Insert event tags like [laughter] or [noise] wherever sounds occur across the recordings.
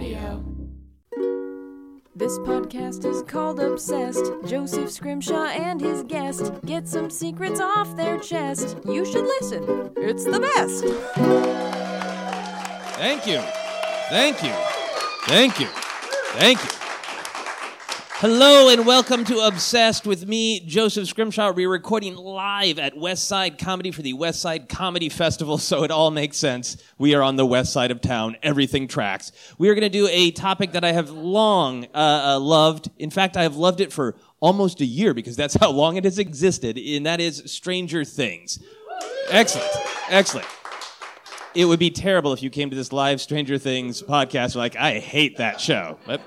Audio. This podcast is called Obsessed. Joseph Scrimshaw and his guest get some secrets off their chest. You should listen, it's the best. Thank you. Thank you. Thank you. Thank you. Hello and welcome to Obsessed with me, Joseph Scrimshaw. We're recording live at Westside Comedy for the Westside Comedy Festival, so it all makes sense. We are on the west side of town. Everything tracks. We are going to do a topic that I have long uh, uh, loved. In fact, I have loved it for almost a year because that's how long it has existed, and that is Stranger Things. Excellent. Excellent it would be terrible if you came to this live Stranger Things podcast like, I hate that show. But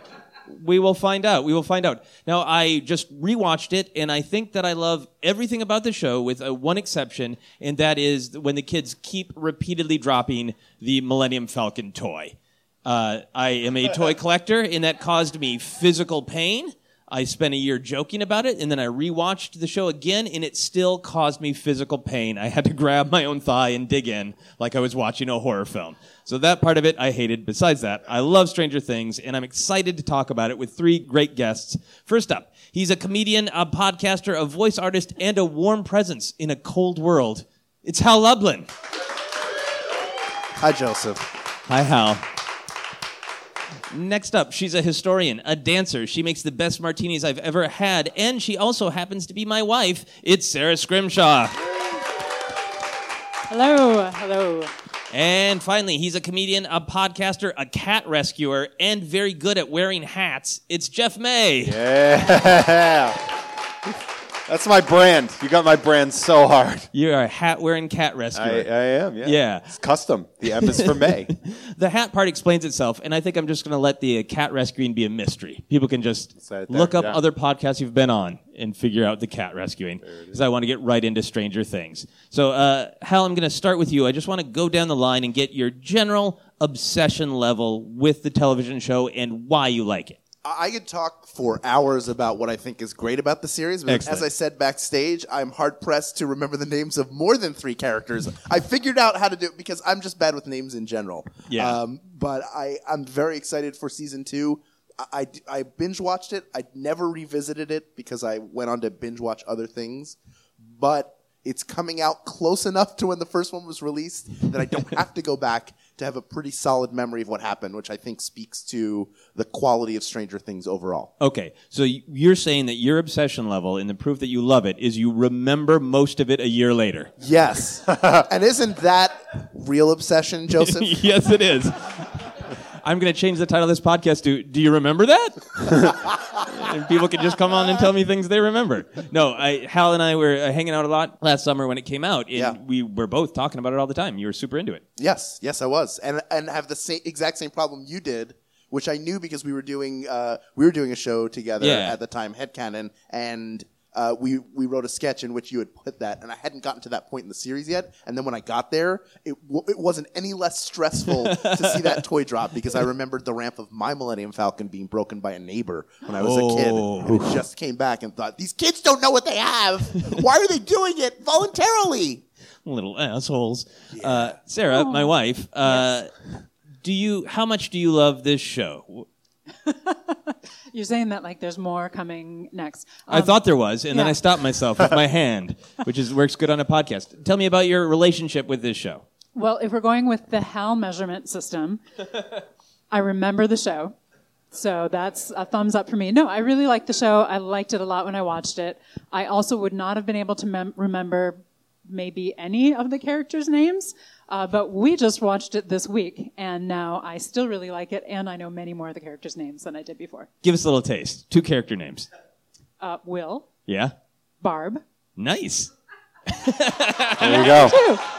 we will find out. We will find out. Now, I just rewatched it, and I think that I love everything about the show, with uh, one exception, and that is when the kids keep repeatedly dropping the Millennium Falcon toy. Uh, I am a toy collector, and that caused me physical pain. I spent a year joking about it, and then I rewatched the show again, and it still caused me physical pain. I had to grab my own thigh and dig in like I was watching a horror film. So that part of it I hated. Besides that, I love Stranger Things, and I'm excited to talk about it with three great guests. First up, he's a comedian, a podcaster, a voice artist, and a warm presence in a cold world. It's Hal Lublin. Hi, Joseph. Hi, Hal. Next up, she's a historian, a dancer. She makes the best martinis I've ever had, and she also happens to be my wife. It's Sara Scrimshaw. Hello, hello. And finally, he's a comedian, a podcaster, a cat rescuer, and very good at wearing hats. It's Jeff May. Yeah. [laughs] That's my brand. You got my brand so hard. You're a hat wearing cat I, rescuer. I am, yeah. Yeah. It's custom. The M is for May. [laughs] the hat part explains itself, and I think I'm just going to let the uh, cat rescuing be a mystery. People can just there, look up yeah. other podcasts you've been on and figure out the cat rescuing because I want to get right into Stranger Things. So, uh, Hal, I'm going to start with you. I just want to go down the line and get your general obsession level with the television show and why you like it. I could talk for hours about what I think is great about the series, but Excellent. as I said backstage, I'm hard pressed to remember the names of more than three characters. I figured out how to do it because I'm just bad with names in general. Yeah. Um, but I, I'm very excited for season two. I, I, I binge watched it. I never revisited it because I went on to binge watch other things. But it's coming out close enough to when the first one was released that I don't [laughs] have to go back to have a pretty solid memory of what happened, which I think speaks to the quality of Stranger Things overall. Okay, so you're saying that your obsession level and the proof that you love it is you remember most of it a year later. Yes. [laughs] and isn't that real obsession, Joseph? [laughs] yes, it is. I'm going to change the title of this podcast to "Do you remember that?" [laughs] and people can just come on and tell me things they remember. No, I, Hal and I were uh, hanging out a lot last summer when it came out, and Yeah. we were both talking about it all the time. You were super into it. yes, yes, I was, and and have the same exact same problem you did, which I knew because we were doing uh, we were doing a show together Yeah. at the time, Headcanon, and. Uh, we we wrote a sketch in which you had put that, and I hadn't gotten to that point in the series yet. And then when I got there, it w- it wasn't any less stressful to see that [laughs] toy drop because I remembered the ramp of my Millennium Falcon being broken by a neighbor when I was a kid, and it just came back and thought these kids don't know what they have. Why are they doing it voluntarily? Little assholes. Uh, Sara, my wife, uh, do you? How much do you love this show? [laughs] You're saying that like there's more coming next. I Um, thought there was, and then. I stopped myself with my [laughs] hand, which is works good on a podcast. Tell me about your relationship with this show. Well, if we're going with the Hal measurement system, [laughs] I remember the show. So that's a thumbs up for me. No, I really liked the show. I liked it a lot when I watched it. I also would not have been able to mem- remember maybe any of the characters' names, uh, but we just watched it this week, and now I still really like it, and I know many more of the characters' names than I did before. Give us a little taste. Two character names. Uh, Will, Yeah. Barb, Nice. There you go. [laughs]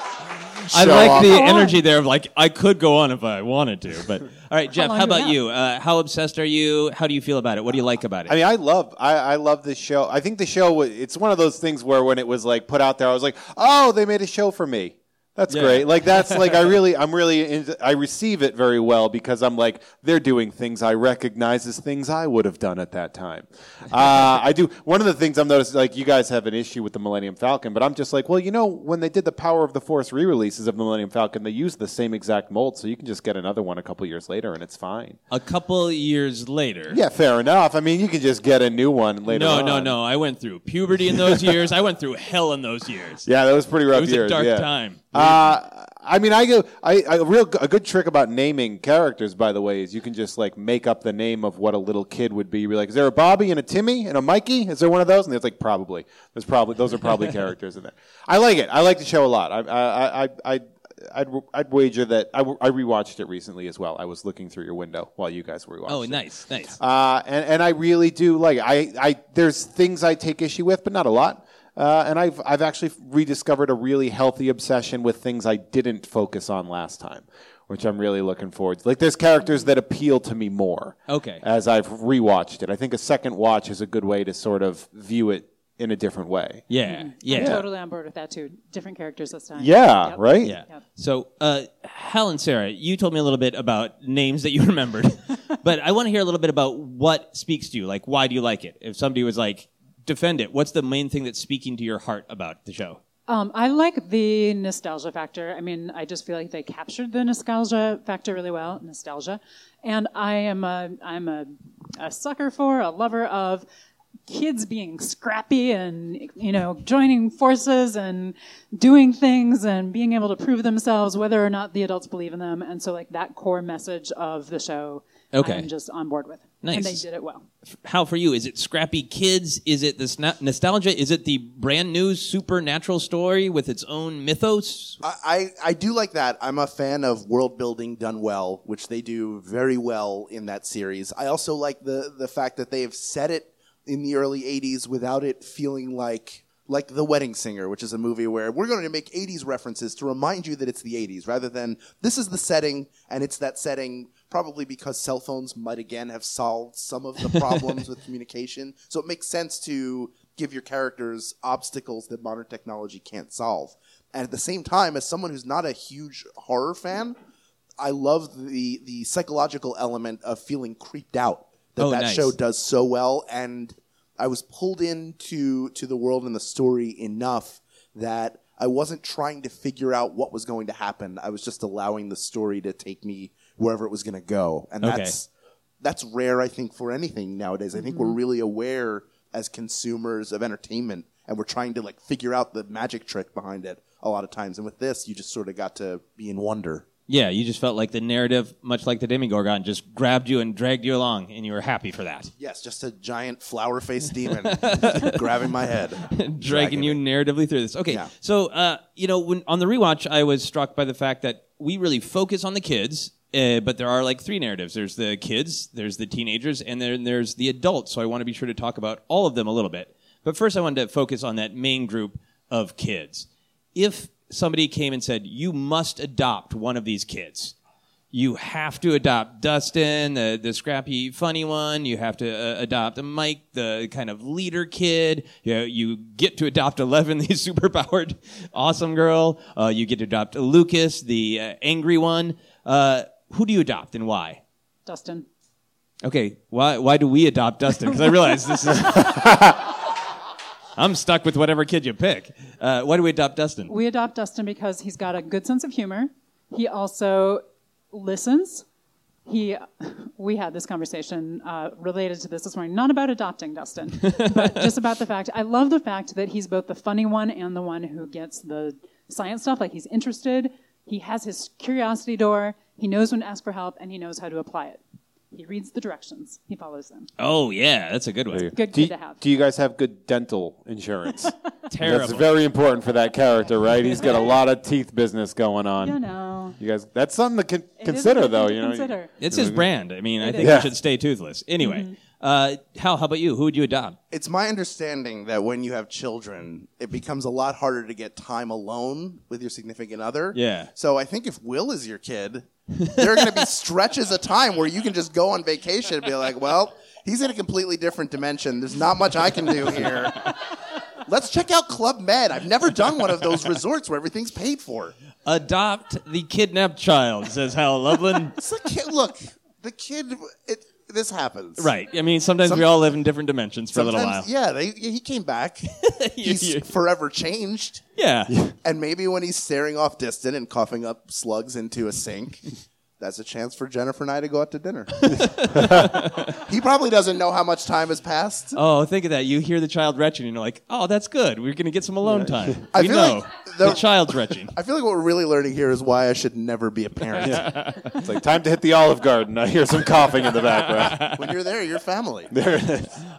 I Show like off. the Go on. energy there of like I could go on if I wanted to, but [laughs] all right, Jeff. long How do we about have? you? Uh, how obsessed are you? How do you feel about it? What do you like about it? I mean, I love, I, I love this show. I think the show, wa- it's one of those things where when it was like put out there, I was like, oh, they made a show for me. That's Yeah. great. Like that's like I [laughs] really I'm really in, I receive it very well because I'm like they're doing things I recognize as things I would have done at that time. Uh, I do. One of the things I'm noticing, like you guys have an issue with the Millennium Falcon, but I'm just like, well, you know, when they did the Power of the Force re-releases of the Millennium Falcon, they used the same exact mold, so you can just get another one a couple years later and it's fine. A couple years later. Yeah, fair enough. I mean, you can just get a new one later. No, on. no, no. I went through puberty in those years. I went through hell in those years. [laughs] Yeah, that was pretty rough It was years. a dark yeah. time. Uh, I mean, I go. I, I a real a good trick about naming characters, by the way, is you can just like make up the name of what a little kid would be. You're like, is there a Bobby and a Timmy and a Mikey? Is there one of those? And it's like probably. There's probably those are probably [laughs] characters in there. I like it. I like the show a lot. I I I I. I'd, I'd wager that I, I rewatched it recently as well. I was looking through your window while you guys were watching. Oh, nice, nice. Uh, and, and I really do like I, I there's things I take issue with, but not a lot. Uh, and I've I've actually rediscovered a really healthy obsession with things I didn't focus on last time, which I'm really looking forward to. Like there's characters that appeal to me more. Okay. As I've rewatched it, I think a second watch is a good way to sort of view it in a different way. yeah, yeah. I'm totally on board with that too. Different characters this time. Yeah, Yep. right. Yeah. Yep. So, uh, Hal and Sara, you told me a little bit about names that you [laughs] remembered, [laughs] but I want to hear a little bit about what speaks to you. Like, why do you like it? If somebody was like, defend it, what's the main thing that's speaking to your heart about the show? Um, I like the nostalgia factor. I mean, I just feel like they captured the nostalgia factor really well. Nostalgia, and I am a I'm a, a sucker for a lover of kids being scrappy and you know joining forces and doing things and being able to prove themselves whether or not the adults believe in them. And so, like that core message of the show, Okay. I'm just on board with. It. Nice. and they did it well. How for you? Is it scrappy kids? Is it the sna- nostalgia? Is it the brand new supernatural story with its own mythos? I, I, I do like that. I'm a fan of world building done well, which they do very well in that series. I also like the the fact that they have set it in the early '80s without it feeling like like The Wedding Singer, which is a movie where we're going to make '80s references to remind you that it's the '80s, rather than this is the setting and it's that setting. Probably because cell phones might again have solved some of the problems with [laughs] communication, so it makes sense to give your characters obstacles that modern technology can't solve. And at the same time, as someone who's not a huge horror fan, I love the the psychological element of feeling creeped out that Oh, that nice. show does so well. And I was pulled into to the world and the story enough that I wasn't trying to figure out what was going to happen. I was just allowing the story to take me wherever it was going to go, and Okay. that's that's rare. I think for anything nowadays. I think we're really aware as consumers of entertainment, and we're trying to like figure out the magic trick behind it a lot of times. And with this, you just sort of got to be in wonder. Yeah, you just felt like the narrative, much like the Demogorgon, just grabbed you and dragged you along, and you were happy for that. Yes, just a giant flower faced demon [laughs] [laughs] grabbing my head, dragging you me. narratively through this. Okay, Yeah. so uh, you know, when on the rewatch, I was struck by the fact that we really focus on the kids, uh, but there are like three narratives. There's the kids, there's the teenagers, and then there's the adults. So I want to be sure to talk about all of them a little bit. But first, I wanted to focus on that main group of kids. If somebody came and said, "You must adopt one of these kids," you have to adopt Dustin, the, the scrappy, funny one. You have to uh, adopt Mike, the kind of leader kid. You, you get to adopt [laughs] Eleven, the superpowered, [laughs] awesome girl. Uh, you get to adopt Lucas, the uh, angry one. Who do you adopt and why? Dustin. Okay, why why do we adopt Dustin? Because I realize this is. [laughs] I'm stuck with whatever kid you pick. Uh, why do we adopt Dustin? We adopt Dustin because he's got a good sense of humor. He also listens. He, we had this conversation uh, related to this this morning, not about adopting Dustin, [laughs] but just about the fact. I love the fact that he's both the funny one and the one who gets the science stuff. Like he's interested. He has his curiosity door. He knows when to ask for help, and he knows how to apply it. He reads the directions. He follows them. Oh yeah, that's a good one. Good Do kid you, to have. do you guys have good dental insurance? [laughs] Terrible. That's very important for that character, right? He's got a [laughs] lot of teeth business going on. you know. You guys, that's something to con- It is consider, good though. to You know, consider. It's his brand. I mean, I think is. he should stay toothless. Anyway, uh, Hal, how about you? Who would you adopt? It's my understanding that when you have children, it becomes a lot harder to get time alone with your significant other. Yeah. So I think if Will is your kid, there are going to be stretches of time where you can just go on vacation and be like, well, he's in a completely different dimension. There's not much I can do here. Let's check out Club Med. I've never done one of those resorts where everything's paid for. Adopt the kidnapped child, says Hal Lublin. It's the kid. Look, the kid. It, this happens. right. I mean, sometimes we all live in different dimensions for a little while. Sometimes, yeah, they, he came back. [laughs] He's forever changed. Yeah. And maybe when he's staring off distant and coughing up slugs into a sink, that's a chance for Jennifer and I to go out to dinner. [laughs] he probably doesn't know how much time has passed. Oh, think of that. You hear the child retching, and you're like, oh, that's good. We're going to get some alone time. I we feel know. like the- the child's retching. I feel like what we're really learning here is why I should never be a parent. [laughs] It's like time to hit the Olive Garden. I hear some coughing in the background. [laughs] When you're there, you're family.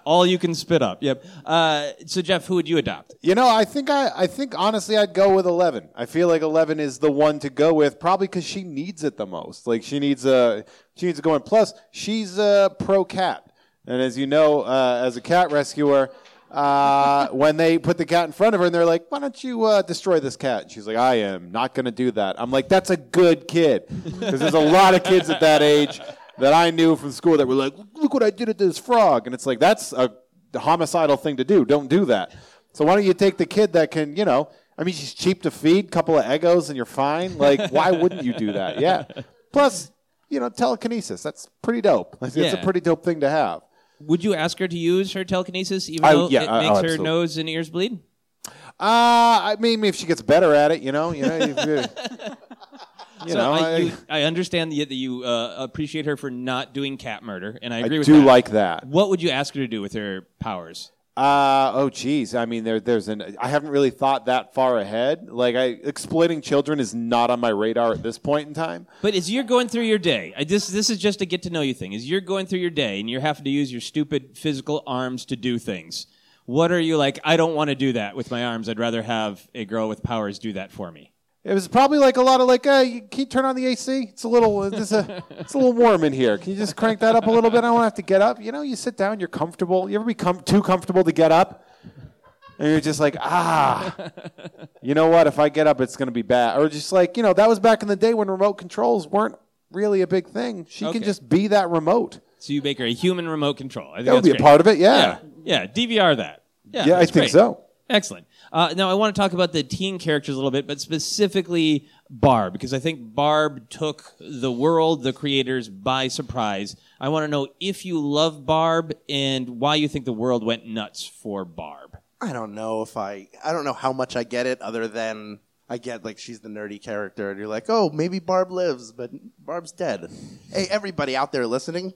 All you can spit up. Yep. Uh, so, Jeff, who would you adopt? You know, I think I, I think honestly, I'd go with Eleven. I feel like Eleven is the one to go with, probably because she needs it the most. Like she needs a, she needs to go in. Plus, she's a pro cat, and as you know, uh, as a cat rescuer, uh, [laughs] when they put the cat in front of her and they're like, "Why don't you uh, destroy this cat?" And she's like, "I am not going to do that." I'm like, "That's a good kid," [laughs] because there's a lot of kids at that age that I knew from school that were like, "Look what I did to this frog," and it's like that's a homicidal thing to do. Don't do that. So why don't you take the kid that can, you know, I mean, she's cheap to feed, couple of Eggos, and you're fine. Like, why wouldn't you do that? Yeah. Plus, you know, telekinesis. That's pretty dope. [laughs] It's Yeah. a pretty dope thing to have. Would you ask her to use her telekinesis, even I- though yeah, it I- oh, makes her absolutely. nose and ears bleed? Uh, I mean, if she gets better at it, you know, you know, if you, [laughs] you So know, I, I, you, I understand that you uh, appreciate her for not doing cat murder, and I I agree with you. I do that. like that. What would you ask her to do with her powers? Uh, oh, geez. I mean, there, there's an. I haven't really thought that far ahead. Like, I exploiting children is not on my radar at this point in time. But as you're going through your day, I, this this is just a get to know you thing. As you're going through your day and you're having to use your stupid physical arms to do things, what are you like? I don't want to do that with my arms. I'd rather have a girl with powers do that for me. It was probably like a lot of like, uh, you, can you turn on the AC? It's a little, it's a, it's a little warm in here. Can you just crank that up a little bit? I don't have to get up. You know, you sit down, you're comfortable. You ever become too comfortable to get up? And you're just like, ah, you know what? If I get up, it's going to be bad. Or just like, you know, that was back in the day when remote controls weren't really a big thing. She Okay. can just be that remote. So you make her a human remote control. I think That would be a part of it. Yeah. Yeah, yeah. DVR that. Yeah, Yeah, I think great. so. Excellent. Uh, now, I want to talk about the teen characters a little bit, but specifically Barb, because I think Barb took the world, the creators, by surprise. I want to know if you love Barb and why you think the world went nuts for Barb. I don't know if I. I don't know how much I get it, other than I get like she's the nerdy character, and you're like, oh, maybe Barb lives, but Barb's dead. hey, everybody out there listening,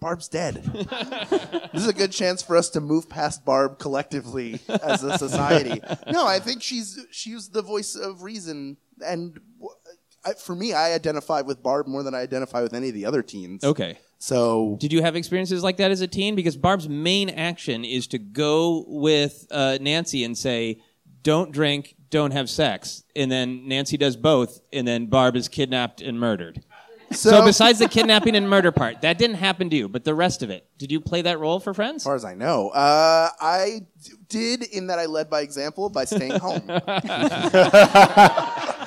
Barb's dead. [laughs] this is a good chance for us to move past Barb collectively as a society. [laughs] No, I think she's she's the voice of reason, and I, for me, I identify with Barb more than I identify with any of the other teens. Okay. So Did you have experiences like that as a teen? Because Barb's main action is to go with uh, Nancy and say, don't drink, don't have sex. And then Nancy does both, and then Barb is kidnapped and murdered. So, besides the kidnapping and murder part, that didn't happen to you, but the rest of it, did you play that role for Friends? As far as I know, uh, I d- did in that I led by example by staying home. [laughs] [laughs]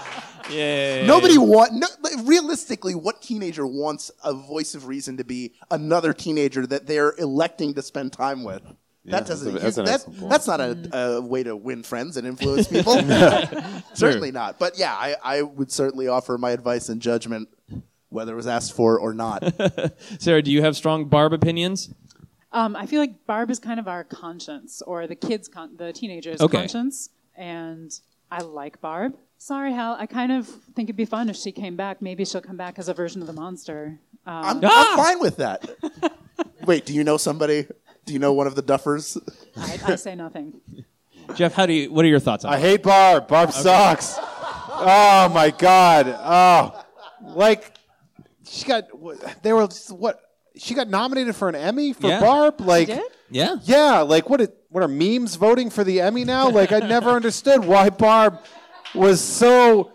Yeah. Nobody want no, like, realistically, what teenager wants a voice of reason to be another teenager that they're electing to spend time with? That that's doesn't. a- that's that, excellent that's not a, a way to win friends and influence people. [laughs] certainly not. But yeah, I, I would certainly offer my advice and judgment, whether it was asked for or not. [laughs] Sara, do you have strong Barb opinions? Um, I feel like Barb is kind of our conscience, or the kids' con- the teenagers' Okay. conscience, and I like Barb. Sorry, Hal. I kind of think it'd be fun if she came back. Maybe she'll come back as a version of the monster. Um, I'm, Ah! I'm fine with that. [laughs] Wait, do you know somebody? Do you know one of the Duffers? I, I [laughs] say nothing. Jeff, how do you? What are your thoughts on I it? hate Barb. Barb sucks. Oh my god. Oh, like she got. They were what? She got nominated for an Emmy for Yeah. Barb. Like, did? Yeah. yeah. Like, what? It, what are memes voting for the Emmy now? Like, I never [laughs] understood why Barb was so.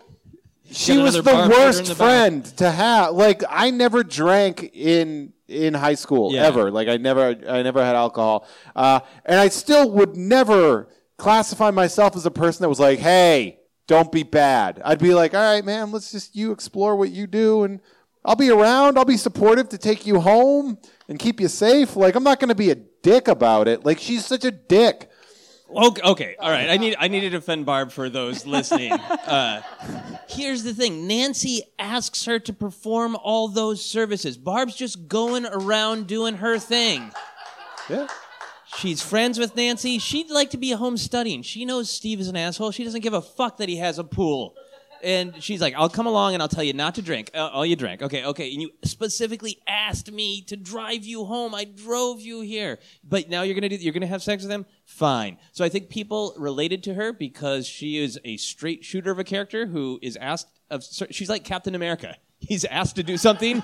She Got was another the Barb voter in worst the back. friend to have. Like, I never drank in in high school Yeah. ever. Like, I never, I never had alcohol, uh, and I still would never classify myself as a person that was like, "Hey, don't be bad." I'd be like, "All right, man, let's just you explore what you do, and I'll be around. I'll be supportive to take you home and keep you safe." Like, I'm not going to be a dick about it. Like, she's such a dick. Okay, okay, all right. I need I need to defend Barb for those listening. [laughs] Uh, here's the thing: Nancy asks her to perform all those services. Barb's just going around doing her thing. Yeah. She's friends with Nancy. She'd like to be home studying. She knows Steve is an asshole. She doesn't give a fuck that he has a pool. And she's like, I'll come along and I'll tell you not to drink. Uh, oh, you drank. Okay, okay. And you specifically asked me to drive you home. I drove you here. But now you're gonna do, you're gonna have sex with him? Fine. So I think people related to her because she is a straight shooter of a character who is asked of, she's like Captain America. He's asked to do something.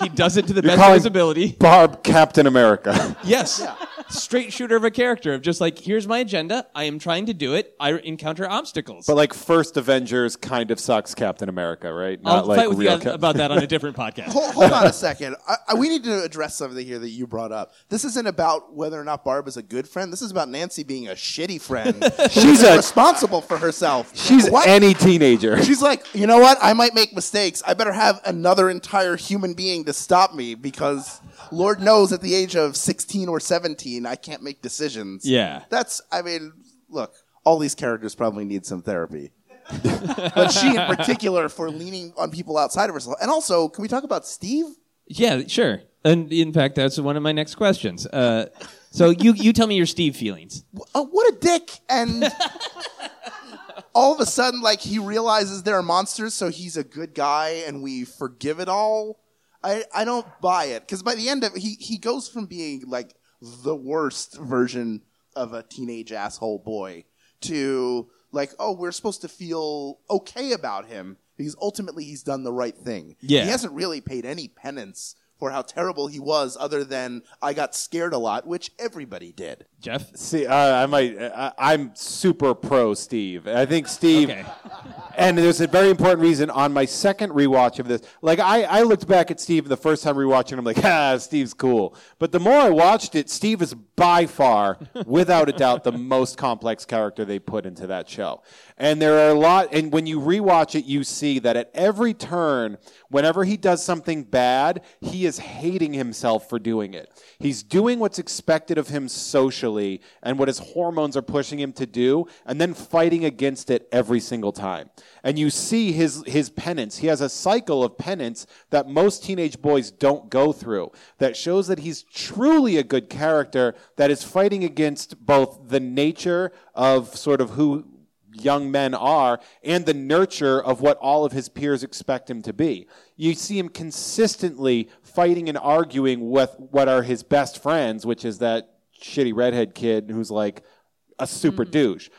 he does it to the You're best of his ability. Barb Captain America. [laughs] Yes. Straight shooter of a character of just like, here's my agenda. I am trying to do it. I encounter obstacles. but like first Avengers kind of sucks Captain America, right? Not I'll like fight with you real Cap- about that on a different [laughs] podcast. Hold, hold on a second. I, I, we need to address something here that you brought up. This isn't about whether or not Barb is a good friend. This is about Nancy being a shitty friend. [laughs] She's a- responsible for herself. She's what? any teenager. She's like, you know what? I might make mistakes. I better have another entire human being to stop me because Lord knows at the age of 16 or 17, I can't make decisions. Yeah. That's, I mean, look, all these characters probably need some therapy. [laughs] but she in particular for leaning on people outside of herself. And also, can we talk about Steve? Yeah, sure. And in fact, that's one of my next questions. Uh, so you you tell me your Steve feelings. Uh, what a dick. And [laughs] all of a sudden, like, he realizes there are monsters, so he's a good guy, and we forgive it all. I, I don't buy it. Because by the end of he, he goes from being, like, the worst version of a teenage asshole boy to, like, oh, we're supposed to feel okay about him because ultimately he's done the right thing. Yeah. He hasn't really paid any penance for how terrible he was other than I got scared a lot, which everybody did. Jeff? See, uh, I might. I, I'm super pro Steve. I think Steve. Okay. And there's a very important reason on my second rewatch of this. Like I, I looked back at Steve the first time rewatching. I'm like, [laughs] ah, Steve's cool. But the more I watched it, Steve is by far, without a doubt, the most complex character they put into that show. And there are a lot. And when you rewatch it, you see that at every turn, whenever he does something bad, he is hating himself for doing it. He's doing what's expected of him socially and what his hormones are pushing him to do, and then fighting against it every single time. And you see his, his penance. He has a cycle of penance that most teenage boys don't go through that shows that he's truly a good character that is fighting against both the nature of sort of who young men are and the nurture of what all of his peers expect him to be. You see him consistently fighting and arguing with what are his best friends, which is that shitty redhead kid who's like a super mm. douche.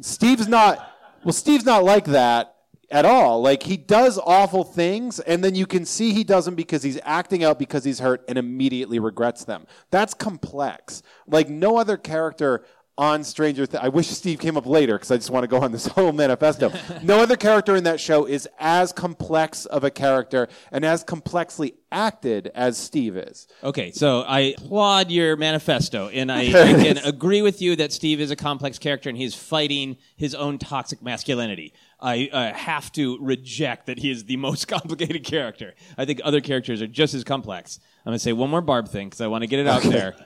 Steve's not, well, Steve's not like that at all. Like he does awful things, and then you can see he does them because he's acting out because he's hurt and immediately regrets them. That's complex. Like no other character on Stranger Things. I wish Steve came up later because I just want to go on this [laughs] whole manifesto. [laughs] no other character in that show is as complex of a character and as complexly acted as Steve is. Okay, so I applaud your manifesto, and I, [laughs] I can agree with you that Steve is a complex character and he's fighting his own toxic masculinity. I uh, have to reject that he is the most [laughs] complicated character. I think other characters are just as complex. I'm going to say one more Barb thing because I want to get it out there.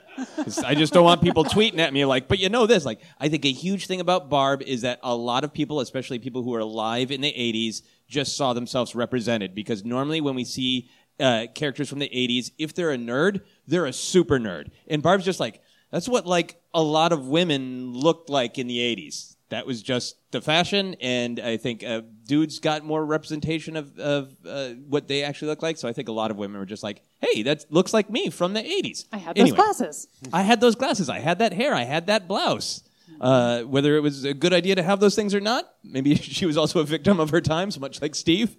I just don't want people tweeting at me like, but you know this. Like, I think a huge thing about Barb is that a lot of people, especially people who are alive in the 80s, just saw themselves represented because normally when we see uh, characters from the 80s, if they're a nerd, they're a super nerd. And Barb's just like, that's what like a lot of women looked like in the 80s. That was just the fashion, and I think uh, dudes got more representation of, of uh, what they actually look like. So I think a lot of women were just like, "Hey, that looks like me from the '80s." I had those Anyway, glasses. I had those glasses. I had that hair. I had that blouse. Uh, whether it was a good idea to have those things or not, maybe [laughs] she was also a victim of her times, much like Steve,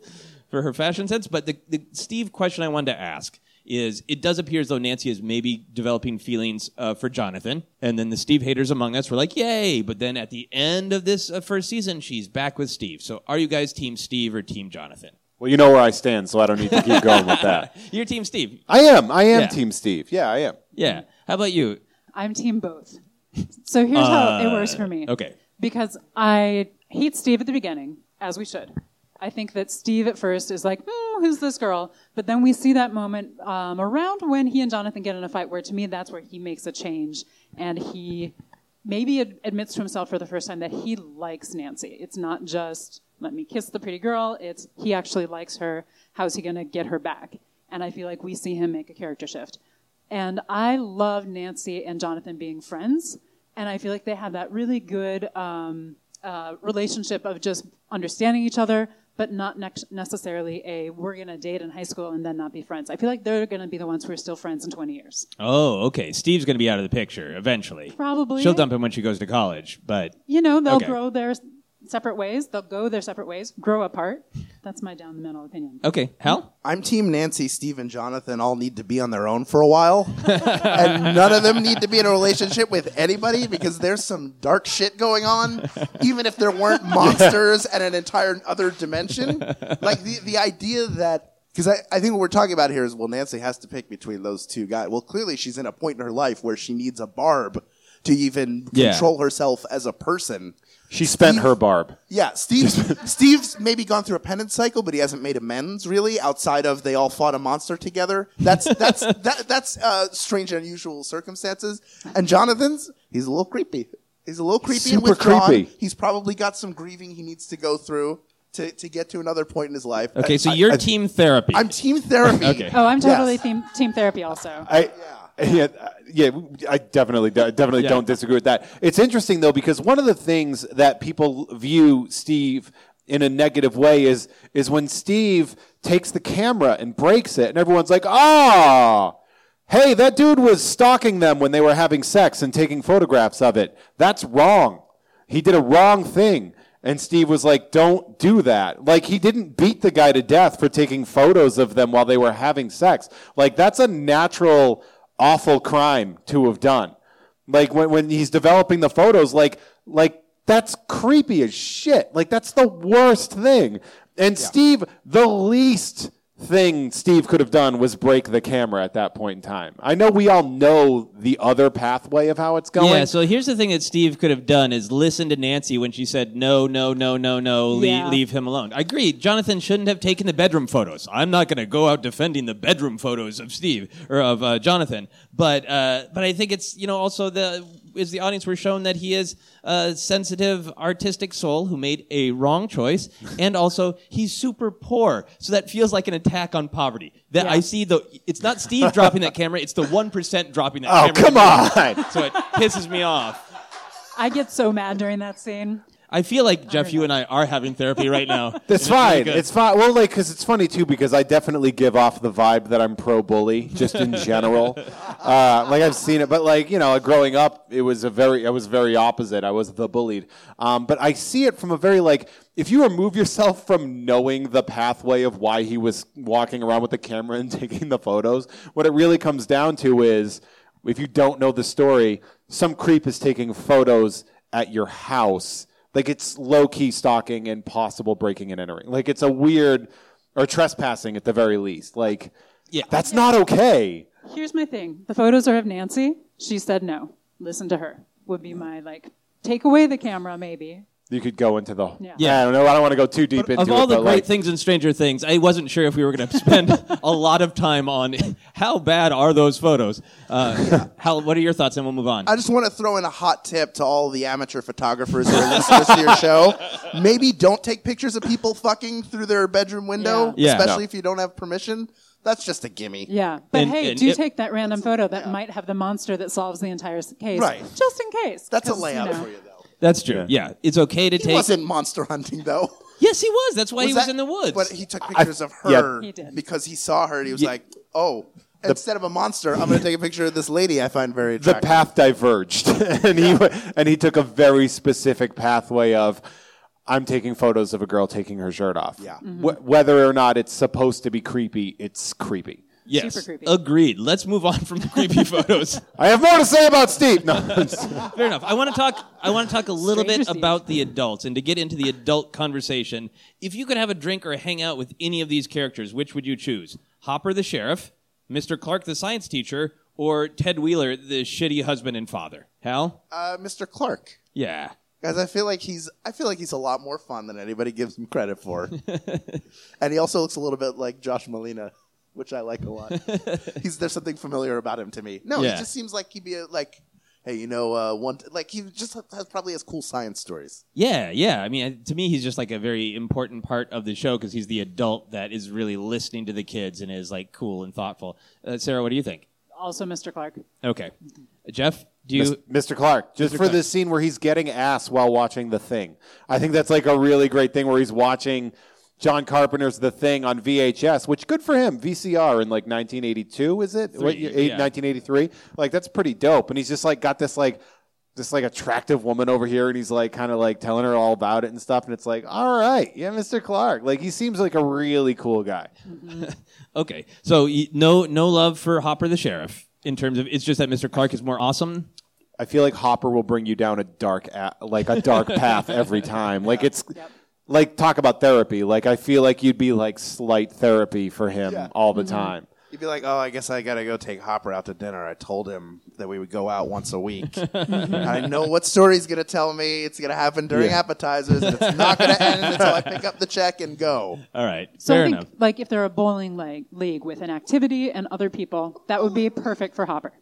for her fashion sense. But the, the Steve question I wanted to ask is: It does appear as though Nancy is maybe developing feelings uh, for Jonathan, and then the Steve haters among us were like, "Yay!" But then at the end of this uh, first season, she's back with Steve. So, are you guys Team Steve or Team Jonathan? Well, you know where I stand, so I don't need to keep going with that. [laughs] You're Team Steve. I am. I am Yeah. Team Steve. Yeah, I am. Yeah. How about you? I'm team both. So here's how it works for me. Okay. Because I hate Steve at the beginning, as we should. I think that Steve at first is like, hmm, who's this girl? But then we see that moment um, around when he and Jonathan get in a fight where to me that's where he makes a change and he maybe ad- admits to himself for the first time that he likes Nancy. It's not just let me kiss the pretty girl. It's he actually likes her. How's he going to get her back? And I feel like we see him make a character shift. And I love Nancy and Jonathan being friends. And I feel like they have that really good um, uh, relationship of just understanding each other, but not nec- necessarily a we're going to date in high school and then not be friends. I feel like they're going to be the ones who are still friends in 20 years. Oh, okay. Steve's going to be out of the picture eventually. Probably. She'll dump him when she goes to college, but You know, they'll Okay. grow their separate ways. They'll go their separate ways, grow apart. That's my down the middle opinion. okay. Hal? I'm Team Nancy, Steve, and Jonathan all need to be on their own for a while. [laughs] and none of them need to be in a relationship with anybody because there's some dark shit going on, even if there weren't [laughs] monsters and an entire other dimension. Like the, the idea that. Because I, I think what we're talking about here is, well, Nancy has to pick between those two guys. Well, clearly she's in a point in her life where she needs a barb to even Yeah. control herself as a person. She spent Steve- her barb. Yeah, Steve. Steve's maybe gone through a penance cycle, but he hasn't made amends really. Outside of they all fought a monster together. That's that's [laughs] that, that's uh, strange and unusual circumstances. And Jonathan's, he's a little creepy. He's a little creepy and Super withdrawn. creepy. He's probably got some grieving he needs to go through to, to get to another point in his life. Okay, so I- you're I- team therapy. I'm team therapy. [laughs] Okay. Oh, I'm totally Yes. team, team therapy also. I, yeah, uh, yeah, I definitely, de- definitely Yeah. don't disagree with that. It's interesting though because one of the things that people view Steve in a negative way is is when Steve takes the camera and breaks it, and everyone's like, "Ah, hey, that dude was stalking them when they were having sex and taking photographs of it. That's wrong. He did a wrong thing." And Steve was like, "Don't do that." Like he didn't beat the guy to death for taking photos of them while they were having sex. Like that's a natural awful crime to have done. Like when, when he's developing the photos, like like that's creepy as shit. Like that's the worst thing. And Steve, the least thing Steve could have done was break the camera at that point in time. I know we all know the other pathway of how it's going. yeah, so here's the thing that Steve could have done is listen to Nancy when she said no, no, no, no, no, le- Yeah. leave him alone. I agree. Jonathan shouldn't have taken the bedroom photos. I'm not going to go out defending the bedroom photos of Steve or of uh, Jonathan, but uh, but I think it's you know also the is the audience were shown that he is a sensitive artistic soul who made a wrong choice [laughs] and also he's super poor so that feels like an attack on poverty that Yeah. i see the it's not steve dropping that camera it's the 1% dropping that Oh, camera come on. so it pisses me off. I get so mad during that scene. I feel like Jeff, you and I are having therapy right now. [laughs] That's And it's really fine. it's fine. Well, like, because it's funny too, because I definitely give off the vibe that I'm pro bully, just in [laughs] general. uh, like I've seen it, but like you know, growing up, it was a very, I was very opposite. I was the bullied. Um, but I see it from a very like, if you remove yourself from knowing the pathway of why he was walking around with the camera and [laughs] taking the photos, what it really comes down to is, if you don't know the story, some creep is taking photos at your house like it's low key stalking and possible breaking and entering. Like it's a weird or trespassing at the very least. Like Yeah. that's not okay. Here's my thing. The photos are of Nancy. She said no. Listen to her. Would be my like take away the camera maybe. You could go into the Yeah. Yeah. I don't know. I don't want to go too deep into of all it. the but great like, things in Stranger Things, I wasn't sure if we were going [laughs] to spend a lot of time on [laughs] how bad are those photos. Uh, Hal, what are your thoughts, and we'll move on. I just want to throw in a hot tip to all the amateur photographers who are listeners to your show. [laughs] Maybe don't take pictures of people fucking through their bedroom window, Yeah. Yeah. especially No. if you don't have permission. That's just a gimme. Yeah. But And- hey, and do it- take that random photo that might have the monster that solves the entire case. Right. Just in case. That's a layout know. for you, though. That's true. Yeah. it's okay to He take. wasn't monster hunting, though. [laughs] Yes, he was. That's why he was that- in the woods. But he took pictures of yeah. her He did. because he saw her and he was like, oh, instead of a monster, I'm going to take a picture of this lady I find very the attractive. path diverged, [laughs] and he wa- and he took a very specific pathway of. I'm taking photos of a girl taking her shirt off. Yeah. Mm-hmm. Wh- whether or not it's supposed to be creepy, it's creepy. Yes, Super creepy. agreed. Let's move on from the creepy [laughs] photos. I have more to say about Steve. No, [laughs] Fair enough. I want to talk. I want to talk a little Stranger bit Steve. about the adults and to get into the adult conversation. If you could have a drink or hang out with any of these characters, which would you choose? Hopper the sheriff, Mr. Clark the science teacher, or Ted Wheeler the shitty husband and father? Hal? uh, Mr. Clark. Yeah. Guys, I feel like he's I feel like he's a lot more fun than anybody gives him credit for. [laughs] and he also looks a little bit like Josh Malina, which I like a lot. [laughs] he's there's something familiar about him to me. No, Yeah. he just seems like he'd be a, like hey, you know, uh, one like he just has probably has cool science stories. Yeah, yeah. I mean, to me, he's just like a very important part of the show because he's the adult that is really listening to the kids and is like cool and thoughtful. Uh, Sara, what do you think? Also, Mr. Clark. Okay, Jeff, do you? Mis- Mr. Clark, just Mr. for Clark. this scene where he's getting ass while watching The Thing. I think that's like a really great thing where he's watching John Carpenter's The Thing on VHS, which good for him. VCR in like 1982, is it? What, eight- yeah. 1983. Like that's pretty dope. And he's just like got this like this like attractive woman over here, and he's like kind of like telling her all about it and stuff. And it's like, all right, yeah, Mr. Clark. Like he seems like a really cool guy. [laughs] Okay, so no, no love for Hopper the sheriff in terms of it's just that Mr. Clark is more awesome. I feel like Hopper will bring you down a dark, a- like a dark [laughs] path every time. Like it's, like talk about therapy. Like I feel like you'd be like slight therapy for him Yeah. all the mm-hmm. time. You'd be like, oh, I guess I got to go take Hopper out to dinner. I told him that we would go out once a week. [laughs] I know what story he's going to tell me. It's going to happen during Yeah. appetizers, and it's not going to end until I pick up the check and go. All right, So fair I think, enough. like, if they're a bowling league, league with an activity and other people, that would be perfect for Hopper.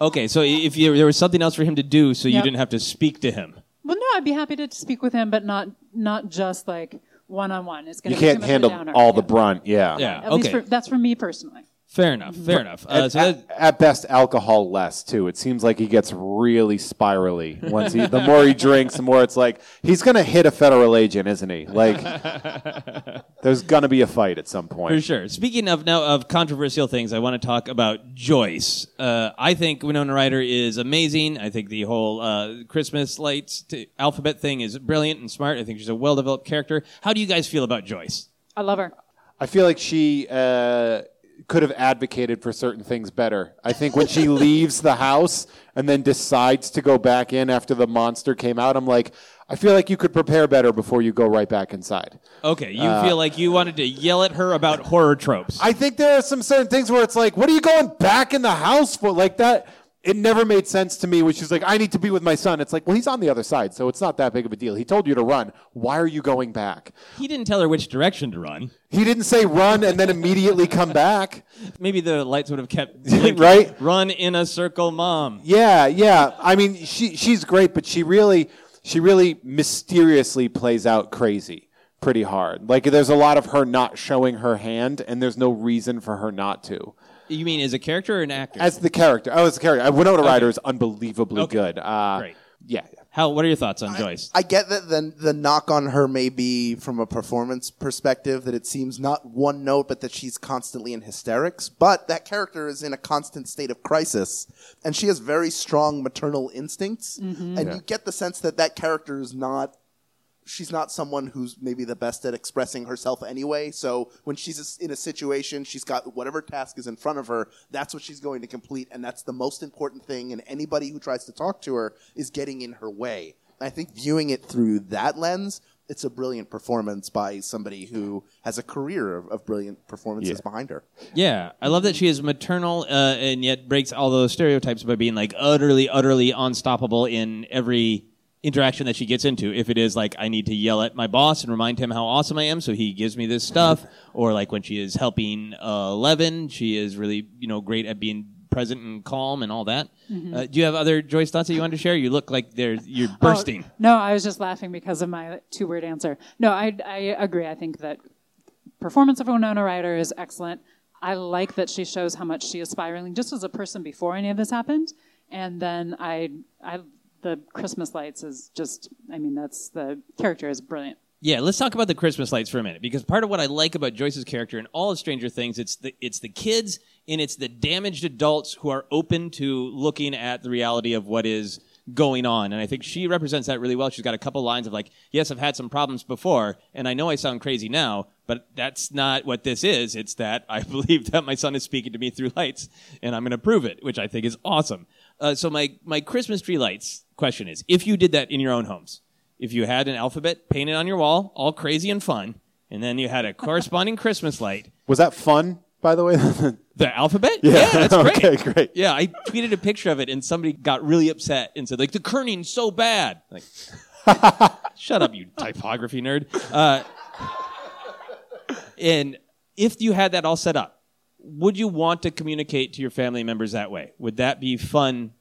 Okay, so if you, there was something else for him to do, so you Yep. didn't have to speak to him. Well, no, I'd be happy to speak with him, but not not just like one on one. It's going You to be can't too much handle of a downer. all the Yeah. brunt. Yeah. Yeah, At least okay, for, that's for me personally. Fair enough, fair enough. Uh, At, so that, at, at best, alcohol less too. It seems like he gets really spirally once he. The more he drinks, the more it's like he's gonna hit a federal agent, isn't he? Like, [laughs] there's gonna be a fight at some point. For sure. Speaking of now of controversial things, I want to talk about Joyce. Uh, I think Winona Ryder is amazing. I think the whole uh, Christmas lights to alphabet thing is brilliant and smart. I think she's a well developed character. How do you guys feel about Joyce? I love her. I feel like she uh, could have advocated for certain things better. I think when she [laughs] leaves the house and then decides to go back in after the monster came out, I'm like, I feel like you could prepare better before you go right back inside. Okay, you uh, feel like you wanted to yell at her about horror tropes. I think there are some certain things where it's like, what are you going back in the house for? Like that. It never made sense to me when she's like, I need to be with my son. It's like, well, he's on the other side, so it's not that big of a deal. He told you to run. Why are you going back? he didn't tell her which direction to run. He didn't say run and then immediately come back. [laughs] Maybe the lights would have kept [laughs] blinking. Right? Run in a circle, mom. Yeah, yeah. I mean, she she's great, but she really she really mysteriously plays out crazy pretty hard. Like there's a lot of her not showing her hand, and there's no reason for her not to. You mean as a character or an actor? As the character, oh, as the character, uh, Winona Ryder is unbelievably Okay. good. Uh, Great. Yeah. How? What are your thoughts on Joyce? I get that the, the knock on her may be from a performance perspective that it seems not one note, but that she's constantly in hysterics. But that character is in a constant state of crisis, and she has very strong maternal instincts. And you get the sense that that character is not. She's not someone who's maybe the best at expressing herself anyway. So when she's in a situation, she's got whatever task is in front of her. That's what she's going to complete, and that's the most important thing. And anybody who tries to talk to her is getting in her way. I think viewing it through that lens, it's a brilliant performance by somebody who has a career of, of brilliant performances Yeah. behind her. Yeah, I love that she is maternal uh, and yet breaks all those stereotypes by being like utterly, utterly unstoppable in every interaction that she gets into. If it is like I need to yell at my boss and remind him how awesome I am, so he gives me this stuff, or like when she is helping uh, Eleven, she is really you know great at being present and calm and all that. Uh, do you have other Joyce thoughts that you want to share? You look like they're you're bursting. Oh, no, I was just laughing because of my two word answer. No, I, I agree. I think that performance of Winona Ryder is excellent. I like that she shows how much she is spiraling just as a person before any of this happened. And then I, I, the Christmas lights is just, I mean, that's the character is brilliant. Yeah, let's talk about the Christmas lights for a minute because part of what I like about Joyce's character in all of Stranger Things, it's the it's the kids and it's the damaged adults who are open to looking at the reality of what is going on. And I think she represents that really well. She's got a couple lines of like, "Yes, I've had some problems before, and I know I sound crazy now, but that's not what this is. It's that I [laughs] believe that my son is speaking to me through lights, and I'm going to prove it, which I think is awesome. Uh, so my my Christmas tree lights question is: If you did that in your own homes, if you had an alphabet painted on your wall, all crazy and fun, and then you had a corresponding [laughs] Christmas light, Was that fun, by the way? [laughs] the alphabet? Yeah, that's [laughs] great. okay, great. Yeah, I tweeted a picture of it, and somebody got really upset and said, like, the kerning's so bad. Like, shut up, you typography nerd. Uh, and if you had that all set up, would you want to communicate to your family members that way? Would that be fun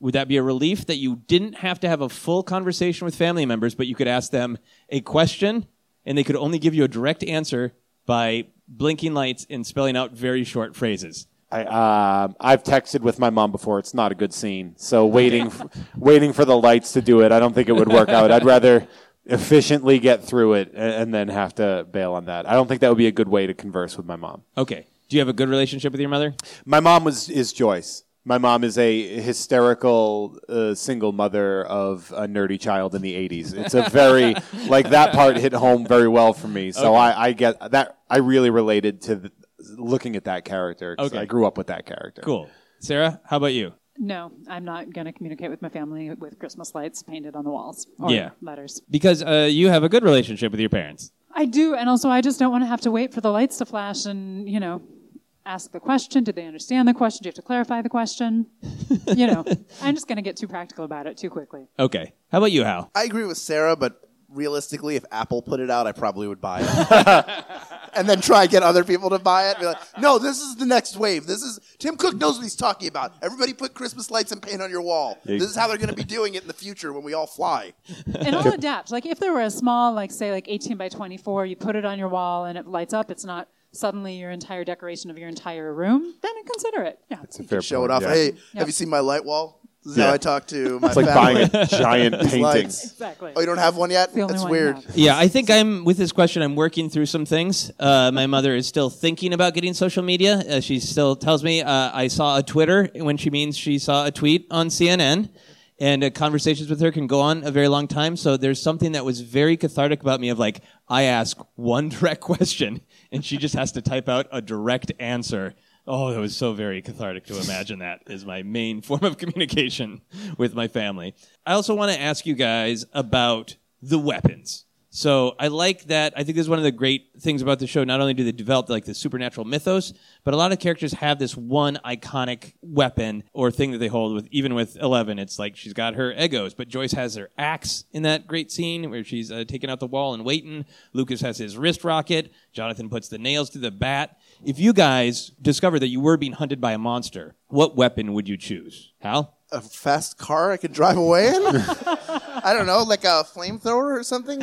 would that be a relief that you didn't have to have a full conversation with family members, but you could ask them a question and they could only give you a direct answer by blinking lights and spelling out very short phrases? I, uh, I've texted with my mom before. It's not a good scene. So waiting, f- waiting for the lights to do it, I don't think it would work out. I'd rather efficiently get through it and, and then have to bail on that. I don't think that would be a good way to converse with my mom. Okay. Do you have a good relationship with your mother? My mom was is Joyce. My mom is a hysterical uh, single mother of a nerdy child in the '80s. It's a very [laughs] like that part hit home very well for me. So I, I get that. I really related to the, looking at that character. 'cause Okay. I grew up with that character. Cool. Sara, how about you? No, I'm not going to communicate with my family with Christmas lights painted on the walls or Yeah. letters. Because uh, you have a good relationship with your parents. I do, and also I just don't want to have to wait for the lights to flash and you know ask the question. Did they understand the question? Do you have to clarify the question? you know, [laughs] I'm just going to get too practical about it too quickly. Okay. How about you, Hal? I agree with Sara, but realistically, if Apple put it out, I probably would buy it. [laughs] and then try and get other people to buy it. Be like, no, this is the next wave. This is Tim Cook knows what he's talking about. Everybody put Christmas lights and paint on your wall. This is how they're going to be doing it in the future when we all fly. And I'll adapt. Like if there were a small, like say, like 18 by 24, you put it on your wall and it lights up. It's not suddenly your entire decoration of your entire room. Then consider it. Yeah. It's a fair Show point, it off. yeah. Hey, Yep. have you seen my light wall? This is Yeah. how I talk to [laughs] my It's like family. buying a [laughs] giant painting. lights. Exactly. Oh, you don't have one yet? the only That's weird. Yeah, I think I'm with this question. I'm working through some things. Uh, my mother is still thinking about getting social media. Uh, she still tells me uh, I saw a Twitter when she means she saw a tweet on CNN. And uh, conversations with her can go on a very long time. So there's something that was very cathartic about me of like, I ask one [laughs] direct question and she just has to type out a direct answer. Oh, it was so very cathartic to imagine that is my main [laughs] form of communication with my family. I also want to ask you guys about the weapons. So I like that. I think this is one of the great things about the show. Not only do they develop like the supernatural mythos, but a lot of characters have this one iconic weapon or thing that they hold with. Even with Eleven, it's like she's got her Eggos, but Joyce has her axe in that great scene where she's uh, taking out the wall and waiting. Lucas has his wrist rocket. Jonathan puts the nails to the bat. If you guys discover that you were being hunted by a monster, what weapon would you choose? Hal? A fast car I could drive away in? I don't know, like a flamethrower or something?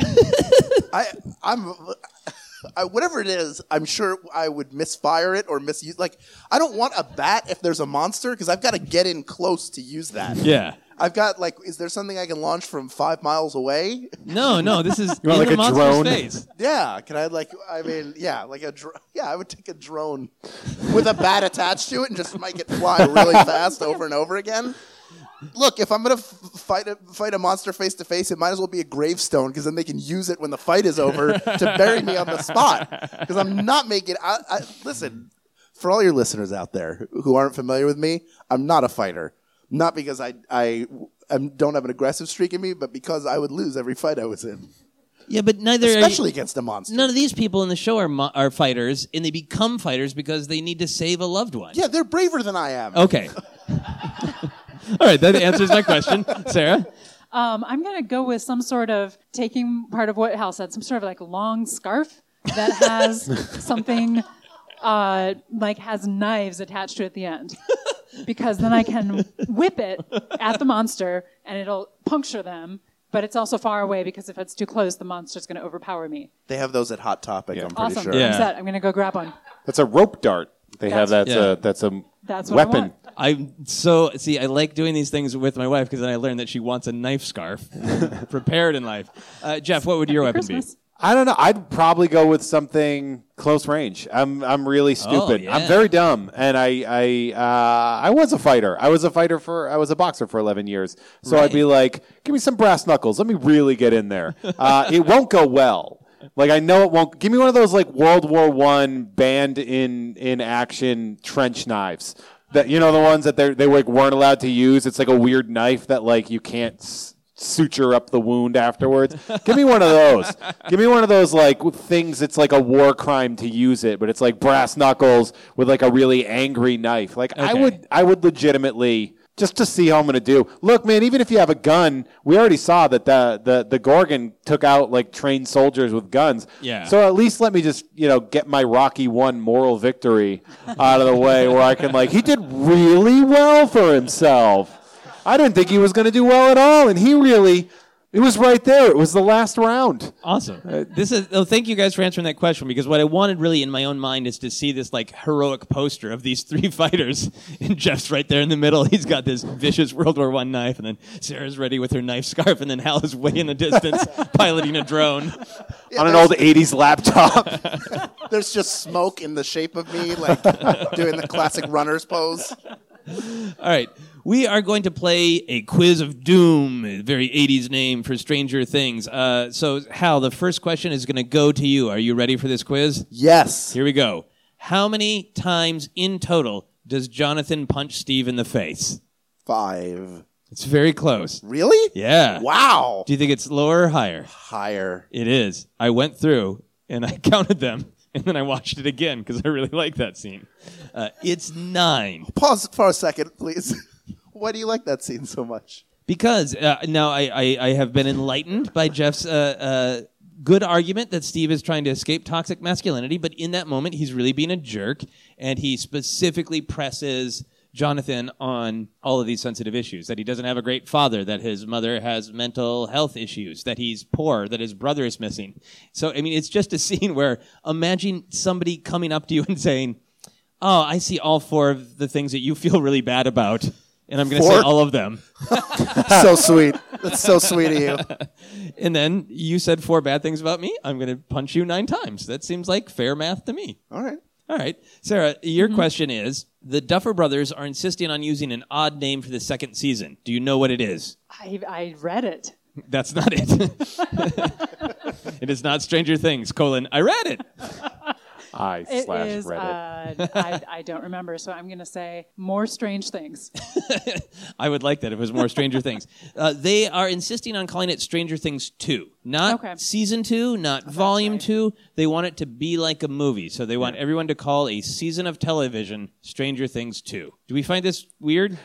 I, I'm. I, whatever it is, I'm sure I would misfire it or misuse. Like, I don't want a bat if there's a monster because I've got to get in close to use that. Yeah. I've got like, is there something I can launch from five miles away? No, no, this is [laughs] You want, like, a monster's drone? face. Yeah, can I like? I mean, yeah, like a dr- yeah. I would take a drone with a bat attached to it and just make it fly really [laughs] fast over and over again. Look, if I'm gonna f- fight a fight a monster face to face, it might as well be a gravestone because then they can use it when the fight is over to [laughs] bury me on the spot. Because I'm not making. I, I, listen, for all your listeners out there who aren't familiar with me, I'm not a fighter. Not because I I, I don't have an aggressive streak in me, but because I would lose every fight I was in, Yeah, but neither especially against a monster. none of these people in the show are mo- are fighters, and they become fighters because they need to save a loved one. Yeah, they're braver than I am. Okay. [laughs] [laughs] All right, that answers my question, Sara. Um, I'm going to go with some sort of taking part of what Hal said, some sort of like long scarf that has [laughs] something uh, like has knives attached to it at the end. Because then I can whip it at the monster and it'll puncture them, but it's also far away because if it's too close, the monster's going to overpower me. They have those at Hot Topic. I'm pretty Awesome. sure. Yeah. I'm set. I'm going to go grab one. That's a rope dart. They have That's- that's Yeah. a that's a That's what I weapon. want. I so see. I like doing these things with my wife because then I learned that she wants a knife scarf [laughs] prepared in life. Uh, Jeff, what would your weapon Christmas. I don't know. I'd probably go with something close range. I'm I'm really stupid. yeah. I'm very dumb, and I I uh, I was a fighter. I was a fighter for I was a boxer for 11 years. So I'd be like, give me some brass knuckles. Let me really get in there. [laughs] Uh, it won't go well. Like I know it won't. Give me one of those like World War One banned in in action trench knives. That you know the ones that they they like weren't allowed to use. It's like a weird knife that like you can't. S- suture up the wound afterwards. Give me one of those. Give me one of those like things. It's like a war crime to use it, but it's like brass knuckles with like a really angry knife. Like I Okay. would, I would legitimately just to see how I'm going to do. Look, man, even if you have a gun, we already saw that the the the Gorgon took out like trained soldiers with guns. Yeah. So at least let me just you know get my Rocky One moral victory [laughs] out of the way, where I can like he did really well for himself. I didn't think he was going to do well at all, and he really. It was right there. It was the last round. Awesome. Uh, this is. Oh, thank you guys for answering that question because what I wanted really in my own mind is to see this like heroic poster of these [laughs] three fighters, and Jeff's right there in the middle. He's got this vicious World War One knife, and then Sara's ready with her knife scarf, and then Hal is way in the distance [laughs] piloting a drone. on an old 80s laptop. [laughs] There's just smoke in the shape of me, like doing the classic runner's pose. All right. We are going to play a quiz of doom, a very 80s name for Stranger Things. Uh, so, Hal, the first question is going to go to you. Are you ready for this quiz? Yes. Here we go. How many times in total does Jonathan punch Steve in the face? Five. It's very close. Really? Yeah. Wow. Do you think it's lower or higher? Higher. It is. I went through and I [laughs] counted them, and then I watched it again because I really like that scene. Uh, it's nine. Pause for a second, please. [laughs] Why do you like that scene so much? Because uh, now I, I, I have been enlightened by Jeff's uh, uh, good argument that Steve is trying to escape toxic masculinity, but in that moment he's really being a jerk, and he specifically presses Jonathan on all of these sensitive issues that he doesn't have a great father, that his mother has mental health issues, that he's poor, that his brother is missing. So, I mean, it's just a [laughs] scene where imagine somebody coming up to you and saying, Oh, I see all four of the things that you feel really bad about. And I'm going to say Four? all of them. [laughs] so sweet. That's so sweet of you. [laughs] And then you said four bad things about me. I'm going to punch you nine times. That seems like fair math to me. All right. All right. Sara, your mm-hmm. question is the Duffer Brothers are insisting on using an odd name for the second season. Do you know what it is? I, I read it. That's not it. [laughs] it is not Stranger Things, colon, I read it. I It slash is. Reddit. Uh, [laughs] I, I don't remember, so I'm going to say more strange things. [laughs] I would like that if it was more Stranger Things. Uh, they are insisting on calling it Stranger Things 2. Not Okay. season 2, not volume right. 2. They want it to be like a movie. So they want everyone to call a season of television Stranger Things 2. Do we find this weird?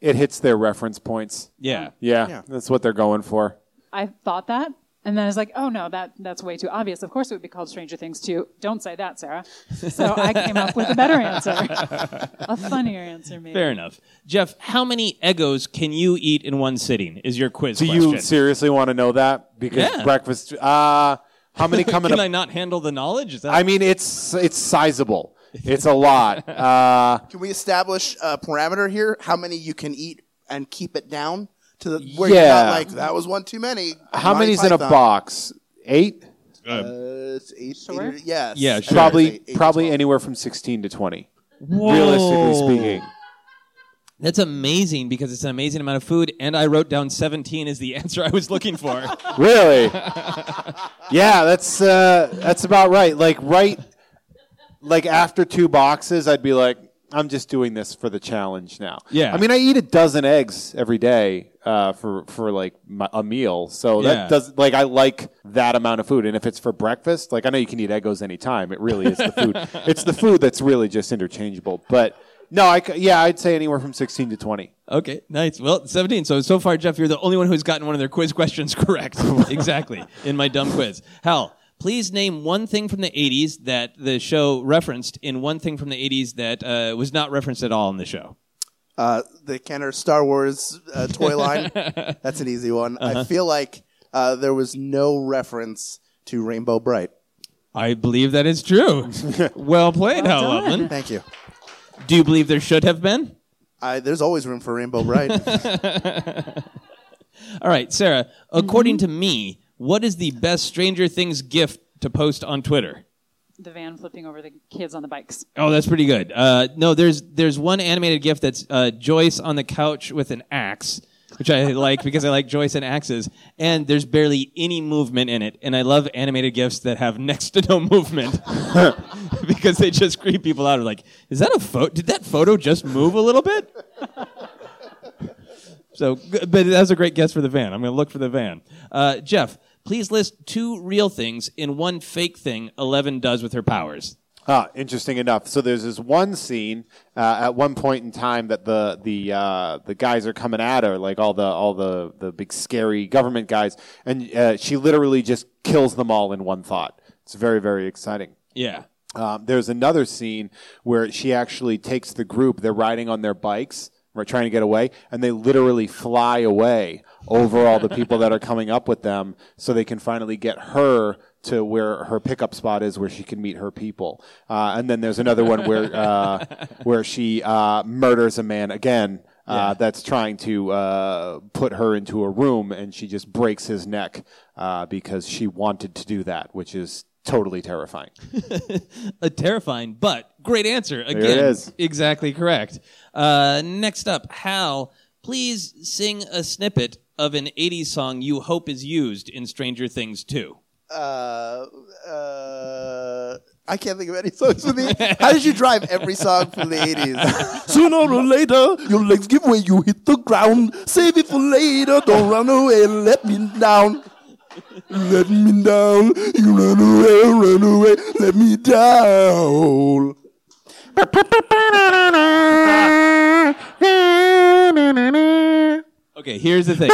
it hits their reference points. Yeah. Yeah, Yeah. that's what they're going for. I thought that, and then I was like, oh no, that that's way too obvious. Of course, it would be called Stranger Things too. Don't say that, Sara. So I came up with a better answer, a funnier answer, maybe. Fair enough. Jeff, how many Eggos can you eat in one sitting? Is your quiz Do question. you seriously want to know that? Because Yeah. breakfast. Uh, how many coming Can up? I not handle the knowledge? Is that I mean, it's it's sizable. It's a lot. [laughs] Uh, Can we establish a parameter here? How many you can eat and keep it down to the where Yeah. you're not like that was one too many. how Monty many's in a box? Eight. Uh, it's eight, Sure. eight yes. Yeah, sure. Probably Eight- eight probably anywhere from sixteen to twenty. Whoa. Realistically speaking. That's amazing because it's an amazing amount of food, and I wrote down 17 as the [laughs] answer I was looking for. [laughs] Really? yeah, that's uh, that's about right. Like right, like after two boxes, I'd be like, I'm just doing this for the challenge now. Yeah. I mean, I eat a dozen eggs every day uh, for for like my, a meal, so Yeah. that does like I like that amount of food. And if it's for breakfast, like I know you can eat Eggos anytime. It really is the food. [laughs] it's the food that's really just interchangeable. But no, I c- yeah, I'd say anywhere from 16 to 20. Okay, nice. Well, 17. So, so far, Jeff, you're the only one who's gotten one of their quiz questions [laughs] correct. [laughs] exactly. In my dumb quiz. Hal, please name one thing from the 80s that the show referenced in one thing from the 80s that uh, was not referenced at all in the show. Uh, the Kenner Star Wars uh, toy line. [laughs] That's an easy one. Uh-huh. I feel like uh, there was no reference to Rainbow Brite. I believe that is true. [laughs] well played, Hal done. Loveland. Thank you. Do you believe there should have been? I, there's always room for Rainbow Brite. [laughs] All right, Sara, according to me, what is the best Stranger Things gift to post on Twitter? The van flipping over the kids on the bikes. Oh, that's pretty good. Uh, no, there's there's one animated GIF that's uh, Joyce on the couch with an axe, which I [laughs] like because I like Joyce and axes. And there's barely any movement in it, and I love animated GIFs that have next to no movement [laughs] because they just creep people out. Like, is that a photo? Did that photo just move a little bit? [laughs] So, but that was a great guess for the van. I'm going to look for the van. Uh, Jeff, please list two real things in one fake thing Eleven does with her powers. Ah, interesting enough. So there's this one scene uh, at one point in time that the the uh, the guys are coming at her, like all the all the the big scary government guys, and uh, she literally just kills them all in one thought. It's very very exciting. Yeah. Um, there's another scene where she actually takes the group. They're riding on their bikes right, trying to get away, and they literally fly away over all the people that are coming up with them, so they can finally get her to where her pickup spot is, where she can meet her people. Uh, and then there's another one where uh, [laughs] where she uh, murders a man again. Uh, that's trying to uh, put her into a room, and she just breaks his neck uh, because she wanted to do that, which is totally terrifying. [laughs] Uh, terrifying, but great answer. Again, it is. exactly correct. Uh, next up, Hal, please sing a snippet of an 80s song you hope is used in Stranger Things 2. Uh, uh, I can't think of any songs from the. How did you drive every song from the 80s? [laughs] Sooner or later, your legs give way, you hit the ground. Save it for later, don't run away, let me down. Let me down, you run away, run away, let me down. Okay, here's the thing.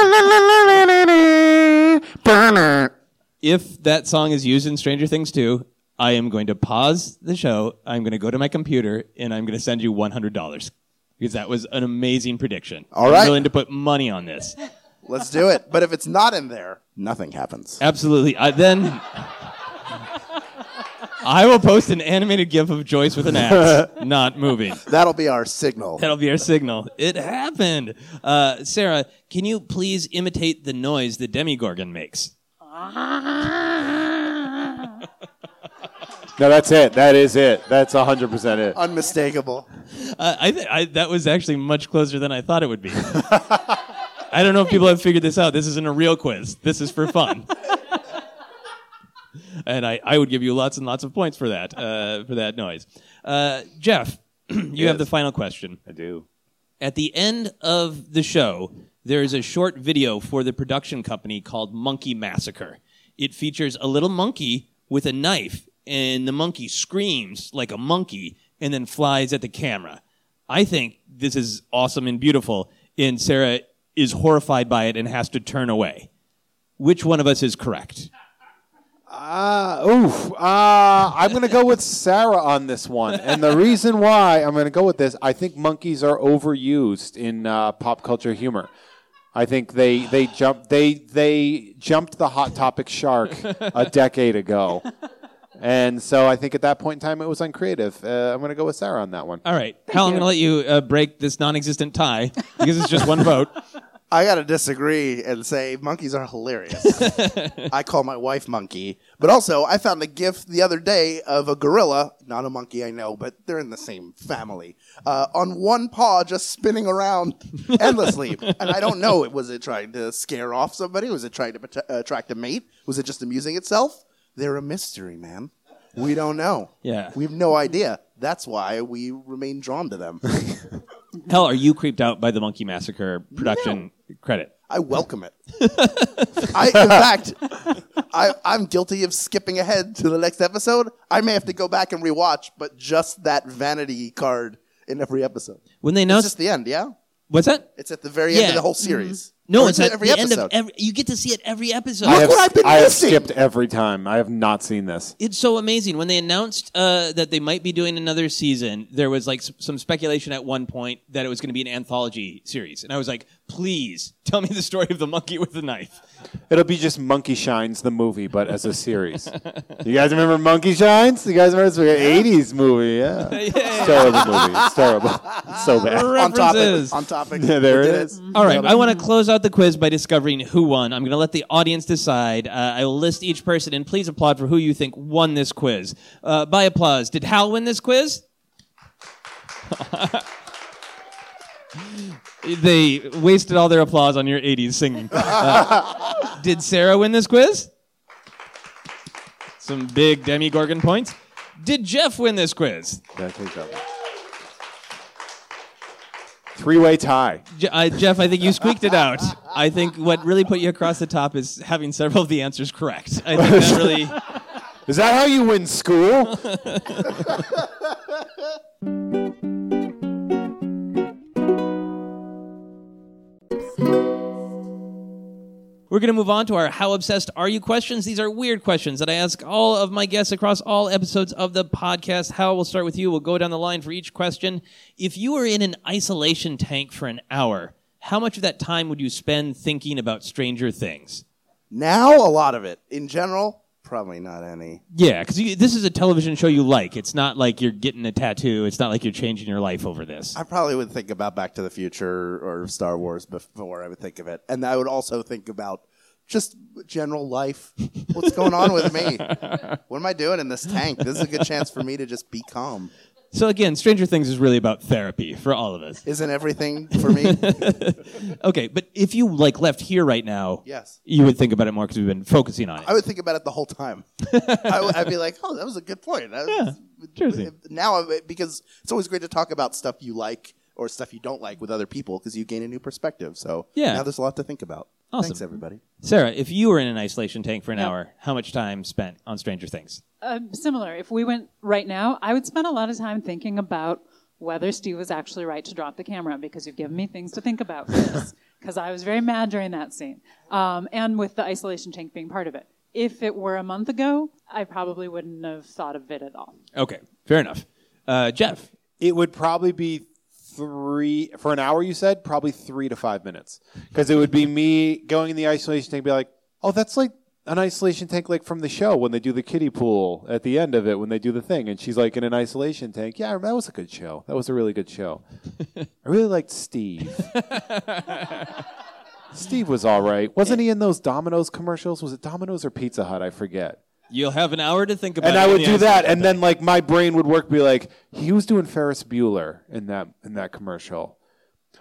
if that song is used in Stranger Things 2, I am going to pause the show. I'm going to go to my computer and I'm going to send you $100 because that was an amazing prediction. All right. I'm willing to put money on this. Let's do it. But if it's not in there, nothing happens. Absolutely. I, then I will post an animated GIF of Joyce with an axe [laughs] not moving. That'll be our signal. That'll be our signal. It happened. Uh, Sara, can you please imitate the noise the Demogorgon makes? [laughs] No, that's it. That is it. That's 100% it. Unmistakable. Uh, I, th- I that was actually much closer than I thought it would be. [laughs] I don't know if people have figured this out. This isn't a real quiz. This is for fun. [laughs] and I, I would give you lots and lots of points for that uh, for that noise. Uh, Jeff, [clears throat] you have the final question. I do. At the end of the show, there is a short video for the production company called Monkey Massacre. It features a little monkey with a knife, and the monkey screams like a monkey and then flies at the camera. I think this is awesome and beautiful, and Sara is horrified by it and has to turn away. Which one of us is correct? Uh, oof. Uh, I'm going to go with Sara on this one. And the reason why I'm going to go with this, I think monkeys are overused in uh, pop culture humor. I think they they jumped they they jumped the hot topic shark a decade ago, and so I think at that point in time it was uncreative. Uh, I'm going to go with Sara on that one. All right, Hal, I'm going to let you uh, break this non-existent tie because it's just one vote. [laughs] I gotta disagree and say monkeys are hilarious. [laughs] I call my wife monkey, but also I found a GIF the other day of a gorilla, not a monkey, I know, but they're in the same family, uh, on one paw just spinning around [laughs] endlessly, and I don't know. Was it trying to scare off somebody? Was it trying to prote- uh, attract a mate? Was it just amusing itself? They're a mystery, man. We don't know. Yeah. we have no idea. That's why we remain drawn to them. [laughs] Hell, are you creeped out by the Monkey Massacre production credit? I welcome it. [laughs] I, in fact, I, I'm guilty of skipping ahead to the next episode. I may have to go back and rewatch, but just that vanity card in every episode. When they know It's announced, just the end, yeah. what's that? It's at the very Yeah. end of the whole series. Mm-hmm. No, Or it's at every the episode. end of every. You get to see it every episode. I have, what I've been I have skipped every time. I have not seen this. It's so amazing. When they announced uh, that they might be doing another season, there was like s- some speculation at one point that it was going to be an anthology series, and I was like, "Please tell me the story of the monkey with the knife." It'll be just Monkey Shines, the movie, but as a series. you guys remember Monkey Shines? You guys remember this '80s movie? Yeah, [laughs] it's terrible movie. It's terrible. It's so bad. on topic. References. On topic. Yeah, there We it did is. All right, I want to close out the quiz by discovering who won. I'm going to let the audience decide. Uh, I will list each person, and please applaud for who you think won this quiz. Uh, by applause, did Hal win this quiz? [laughs] they wasted all their applause on your 80s singing. Uh, did Sara win this quiz? Some big Demogorgon points. Did Jeff win this quiz? Yeah, take that one. Three-way tie. Je- uh, Jeff, I think you squeaked it out. I think what really put you across the top is having several of the answers correct. I think that really. [laughs] Is that how you win school? [laughs] We're going to move on to our How Obsessed Are You questions. These are weird questions that I ask all of my guests across all episodes of the podcast. Hal, we'll start with you. We'll go down the line for each question. If you were in an isolation tank for an hour, how much of that time would you spend thinking about Stranger Things? Now, a lot of it. In general, probably not any. Yeah, because this is a television show you like. It's not like you're getting a tattoo. It's not like you're changing your life over this. I probably would think about Back to the Future or Star Wars before I would think of it. And I would also think about just general life. What's going on with me? [laughs] What am I doing in this tank? This is a good chance for me to just be calm. So again, Stranger Things is really about therapy for all of us. Isn't everything for me? [laughs] Okay, but if you like left here right now, Yes. you would think about it more because we've been focusing on it. I would think about it the whole time. [laughs] I would, I'd be like, "Oh, that was a good point." That was- sure thing. Now, because it's always great to talk about stuff you like or stuff you don't like with other people because you gain a new perspective. So Yeah. now there's a lot to think about. Awesome. Thanks, everybody. Sara, if you were in an isolation tank for an Yeah. hour, how much time spent on Stranger Things? Um, similar. If we went right now, I would spend a lot of time thinking about whether Steve was actually right to drop the camera because you've given me things to think about because [laughs] I was very mad during that scene. Um, and with the isolation tank being part of it. If it were a month ago, I probably wouldn't have thought of it at all. Okay, fair enough. Uh, Jeff, It would probably be three for an hour. You said probably three to five minutes because it would be me going in the isolation tank, and be like, "Oh, that's like an isolation tank, like from the show when they do the kiddie pool at the end of it when they do the thing." And she's like in an isolation tank. Yeah, that was a good show. That was a really good show. [laughs] I really liked Steve. [laughs] Steve was all right. Wasn't he in those Domino's commercials? Was it Domino's or Pizza Hut? I forget. You'll have an hour to think about it. and it. I would do that, and then like my brain would work, be like, he was doing Ferris Bueller in that in that commercial.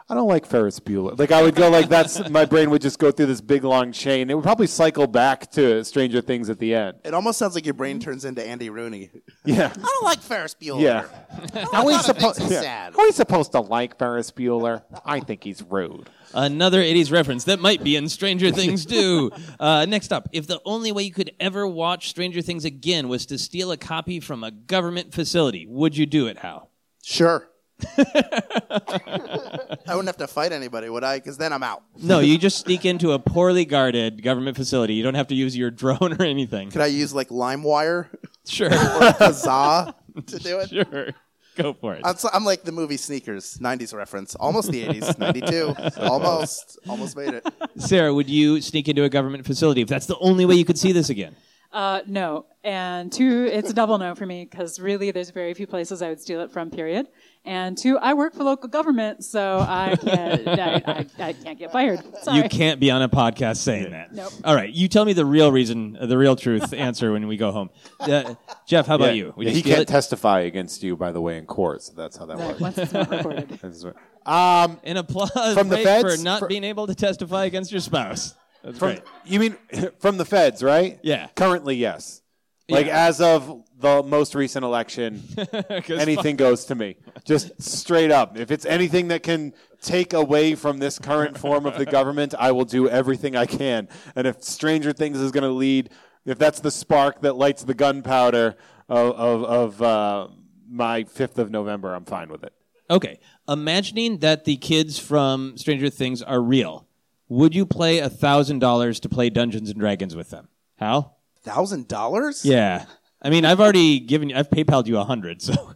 I don't like Ferris Bueller. Like I would go like that's [laughs] my brain would just go through this big long chain. It would probably cycle back to Stranger Things at the end. It almost sounds like your brain turns into Andy Rooney. [laughs] Yeah, I don't like Ferris Bueller. yeah. How are we supposed? things Yeah. sad. How are we supposed to like Ferris Bueller? I think he's rude. Another 80s reference that might be in Stranger [laughs] Things too. Uh, next up, if the only way you could ever watch Stranger Things again was to steal a copy from a government facility, would you do it, Hal? Sure. I wouldn't have to fight anybody, would I? Because then I'm out. No, you just sneak into a poorly guarded government facility. You don't have to use your drone or anything. Could I use like LimeWire Sure, [laughs] or Kazaa to do it? sure. Go for it. I'm, so- I'm like the movie Sneakers, 90s reference. Almost the 80s, [laughs] 92. Almost. Almost made it. Sara, would you sneak into a government facility if that's the only way you could see this again? Uh, no. And two, it's a double no for me because really there's very few places I would steal it from, period. And two, I work for local government, so I can't, [laughs] I, I, I can't get fired. Sorry. You can't be on a podcast saying that. Nope. All right, you tell me the real reason, uh, the real truth [laughs] answer when we go home. Uh, Jeff, how about you? Yeah, you he can't it? testify against you, by the way, in court. So that's how that Right, works. once it's not recorded. [laughs] That's right. Um, An applause From the feds? for not For- being able to testify against your spouse. That's From, great. you mean from the feds, right? Yeah. Currently, yes. Like Yeah. as of the most recent election, [laughs] 'Cause anything goes to me. Just straight up. If it's anything that can take away from this current form of the government, I will do everything I can. And if Stranger Things is going to lead, if that's the spark that lights the gunpowder of of, of uh, my fifth of November, I'm fine with it. Okay, imagining that the kids from Stranger Things are real, would you play a thousand dollars to play Dungeons and Dragons with them? Hal? Thousand dollars? Yeah. I mean, I've already given you, I've PayPal'd you a hundred, so.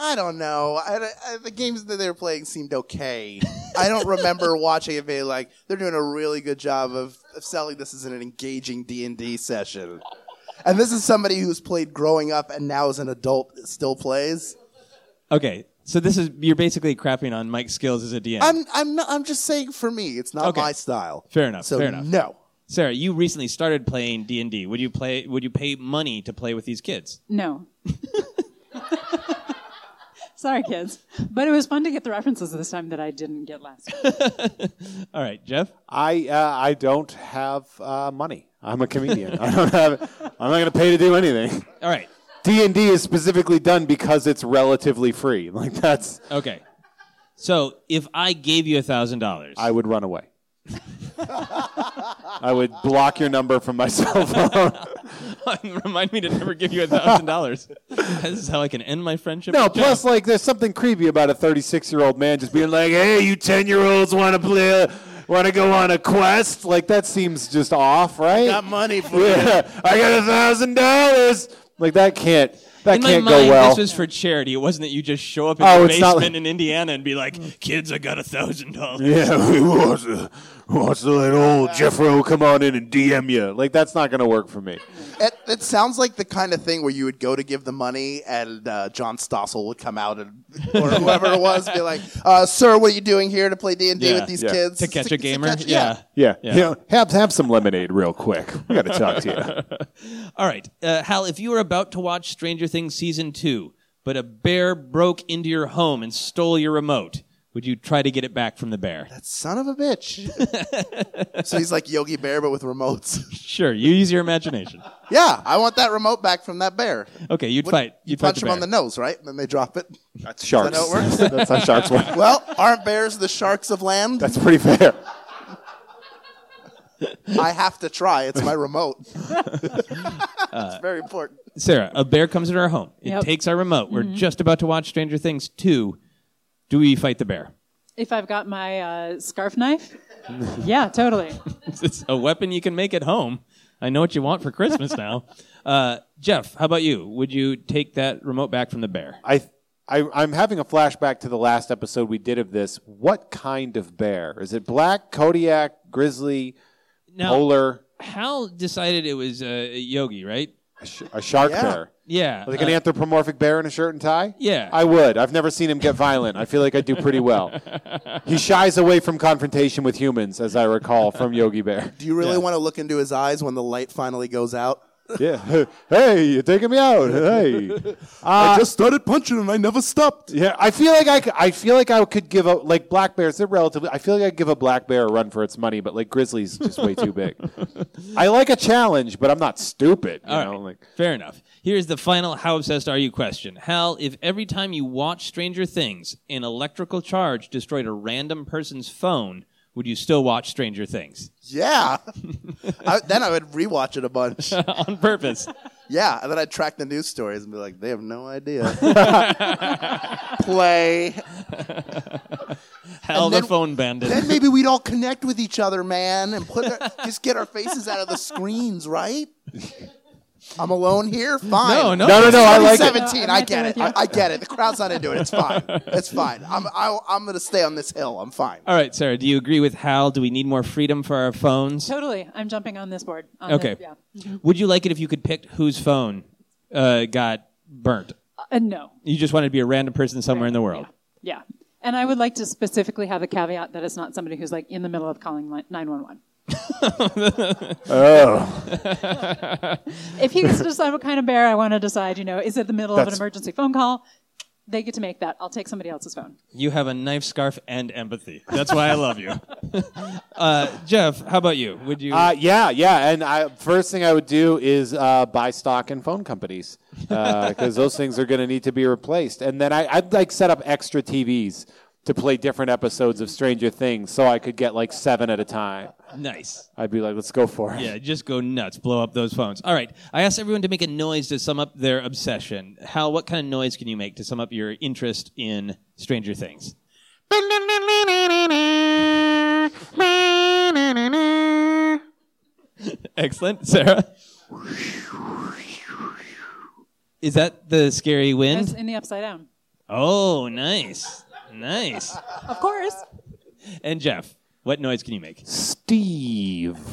I don't know. I, I, the games that they were playing seemed okay. I don't remember [laughs] watching it being like they're doing a really good job of, of selling this as an engaging D and D session. And this is somebody who's played growing up and now as an adult still plays. Okay, so this is, you're basically crapping on Mike's skills as a DM. I'm I'm not, I'm just saying for me, it's not Okay. my style. Fair enough, So fair enough. no. Sara, you recently started playing D&D. Would you play, would you pay money to play with these kids? No. [laughs] Sorry, kids. But it was fun to get the references this time that I didn't get last. Time. [laughs] All right, Jeff? I uh, I don't have uh, money. I'm a comedian. I don't have. I'm not going to pay to do anything. All right. D and D is specifically done because it's relatively free. Like that's. Okay. So if I gave you a thousand dollars, I would run away. I would block your number from my cell phone. [laughs] remind me to never give you a thousand dollars. This is how I can end my friendship. No, with Jeff. plus like there's something creepy about a 36 year old man just being like, "Hey, you 10 year olds want to play? Want to go on a quest? Like that seems just off, right? Got money for you. yeah, I got a thousand dollars. Like that can't that In my can't mind, go well. this was for charity. It wasn't that you just show up in Oh, the basement like- in Indiana and be like, "Kids, I got a thousand dollars." yeah, [laughs] who wants to, who wants to let old Jeffro come on in and DM you? Like that's not gonna work for me. It, it sounds like the kind of thing where you would go to give the money, and uh, John Stossel would come out and or whoever it was, be like, uh, "Sir, what are you doing here to play D and D with these yeah. kids To catch a gamer, catch- yeah. Yeah, Yeah. you know, have have some lemonade real quick. We got to talk to you. [laughs] All right, uh, Hal. If you were about to watch Stranger Things season two, but a bear broke into your home and stole your remote, would you try to get it back from the bear? That son of a bitch. [laughs] so he's like Yogi Bear, but with remotes. Sure, you use your imagination. [laughs] yeah, I want that remote back from that bear. Okay, you'd What- fight. You You'd fight punch the him on bear. the nose, right? And then they drop it. That's sharks. how it works? [laughs] That's how sharks work. Well, aren't bears the sharks of land? That's pretty fair. I have to try. It's my remote. [laughs] it's very important. Sara, a bear comes into our home. It Yep. takes our remote. We're just about to watch Stranger Things 2. Do we fight the bear? If I've got my uh, scarf knife, [laughs] yeah, totally. It's a weapon you can make at home. I know what you want for Christmas now. [laughs] Uh, Jeff, how about you? Would you take that remote back from the bear? I, I I'm having a flashback to the last episode we did of this. What kind of bear is it? Black, Kodiak, grizzly, Now, polar, Hal decided it was a Yogi, right? a, sh- a shark Yeah. bear? Yeah. Like an uh, anthropomorphic bear in a shirt and tie? Yeah. I would. I've never seen him get violent. I feel like I do pretty well. he [laughs] shies away from confrontation with humans, as I recall from Yogi Bear. Do you really Yeah. want to look into his eyes when the light finally goes out? Yeah. [laughs] Hey, you're taking me out. Hey. [laughs] I just uh, started punching and I never stopped. Yeah, I feel like I, could, I feel like I could give a like black bears. They're relatively. I feel like I would give a black bear a run for its money, but like grizzlies just way too big. [laughs] I like a challenge, but I'm not stupid. You All know, right. like Fair enough. Here's the final how obsessed are you question. Hal, if every time you watch Stranger Things, an electrical charge destroyed a random person's phone, would you still watch Stranger Things? Yeah. [laughs] I, then I would rewatch it a bunch. [laughs] On purpose. Yeah, and then I'd track the news stories and be like, they have no idea. [laughs] Play. Hal And the then- phone bandit. Then maybe we'd all connect with each other, man, and put our, just get our faces out of the screens, right? I'm alone here. [laughs] Fine. No, no. no, no, no. I like it. 17. I'm I get it. I, I get it. The crowd's not into it. It's fine. [laughs] It's fine. I'm I, I'm going to stay on this hill. I'm fine. All right, Sara, do you agree with Hal? Do we need more freedom for our phones? Totally. I'm jumping on this board. On Okay. The, yeah. Would you like it if you could pick whose phone uh, got burnt? Uh, no. You just wanted to be a random person somewhere in the world. Yeah. And I would like to specifically have a caveat that it's not somebody who's like in the middle of calling 911. Oh, If he gets to decide what kind of bear I want to decide, you know, is it the middle of an emergency phone call? They get to make that. I'll take somebody else's phone. You have a knife scarf and empathy. That's why I love you. [laughs] uh, Jeff, how about you? Would you? uh, yeah, yeah. And I, first thing I would do is uh, buy stock in phone companies because those things are going to need to be replaced. And then I, I'd like set up extra TVs to play different episodes of Stranger Things, so I could get like seven at a time. nice. I'd be like, let's go for it. Yeah, just go nuts. Blow up those phones. All right. I asked everyone to make a noise to sum up their obsession. Hal, what kind of noise can you make to sum up your interest in Stranger Things? [laughs] Excellent. Sara? Is that the scary It's wind? in the upside down. Oh, nice. Nice. Of course. And Jeff, what noise can you make? Steve. [laughs]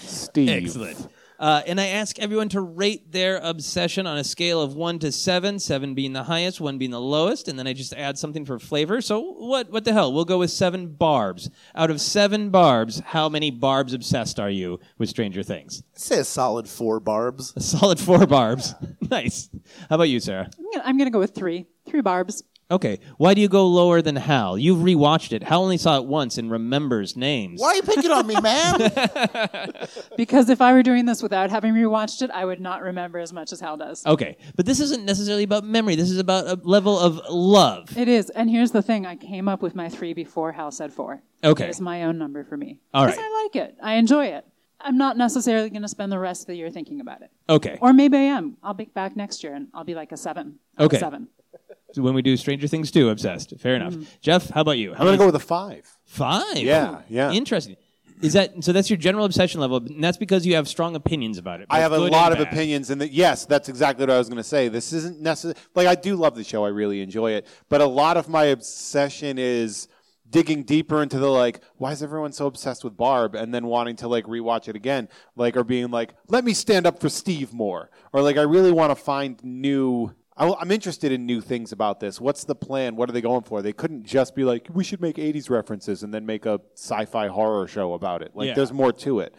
Steve. Excellent. Uh, and I ask everyone to rate their obsession on a scale of one to seven, seven being the highest, one being the lowest, and then I just add something for flavor. So what? What the hell? We'll go with seven barbs. Out of seven barbs, how many barbs obsessed are you with Stranger Things? I'd say a solid four barbs. A solid four barbs. [laughs] nice. How about you, Sara? I'm gonna, I'm gonna go with three. Three barbs. Okay. Why do you go lower than Hal? You've rewatched it. Hal only saw it once and remembers names. Why are you picking on me, man? [laughs] Because if I were doing this without having rewatched it, I would not remember as much as Hal does. Okay, but this isn't necessarily about memory. This is about a level of love. It is. And here's the thing I came up with my three before Hal said four. Okay. It's my own number for me. All Because. I like it. I enjoy it. I'm not necessarily going to spend the rest of the year thinking about it. Okay. Or maybe I am. I'll be back next year and I'll be like a seven. out of Okay. Seven. [laughs] when we do Stranger Things 2, obsessed. Fair enough. Mm-hmm. Jeff, how about you? How I'm gonna go with a five. five. Yeah, Ooh, yeah. Interesting. Is that so? That's your general obsession level, and that's because you have strong opinions about it. I have a lot of bad. opinions, and the, yes, that's exactly what I was going to say. This isn't necessary. Like I do love the show, I really enjoy it, but a lot of my obsession is digging deeper into the like, why is everyone so obsessed with Barb, and then wanting to like rewatch it again, like or being like, let me stand up for Steve more, or like I really want to find new. I, I'm interested in new things about this. What's the plan? What are they going for? They couldn't just be like, we should make 80s references and then make a sci-fi horror show about it. Like, Yeah. there's more to it,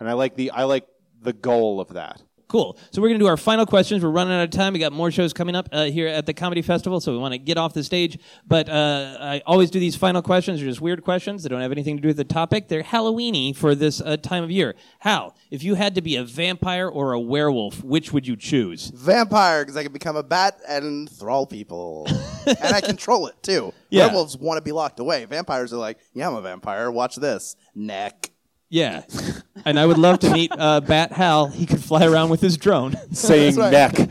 and I like the I like the goal of that. Cool. So we're going to do our final questions. We're running out of time. We got more shows coming up uh, here at the Comedy Festival, so we want to get off the stage. But uh, I always do these final questions. They're just weird questions. They don't have anything to do with the topic. They're Halloweeny for this uh, time of year. Hal, if you had to be a vampire or a werewolf, which would you choose? Vampire, because I can become a bat and thrall people, [laughs] and I control it too. Yeah. Werewolves want to be locked away. Vampires are like, yeah, I'm a vampire. Watch this neck. Yeah. and I would love to meet uh, Bat Hal. He could fly around with his drone. [laughs] Saying That's right.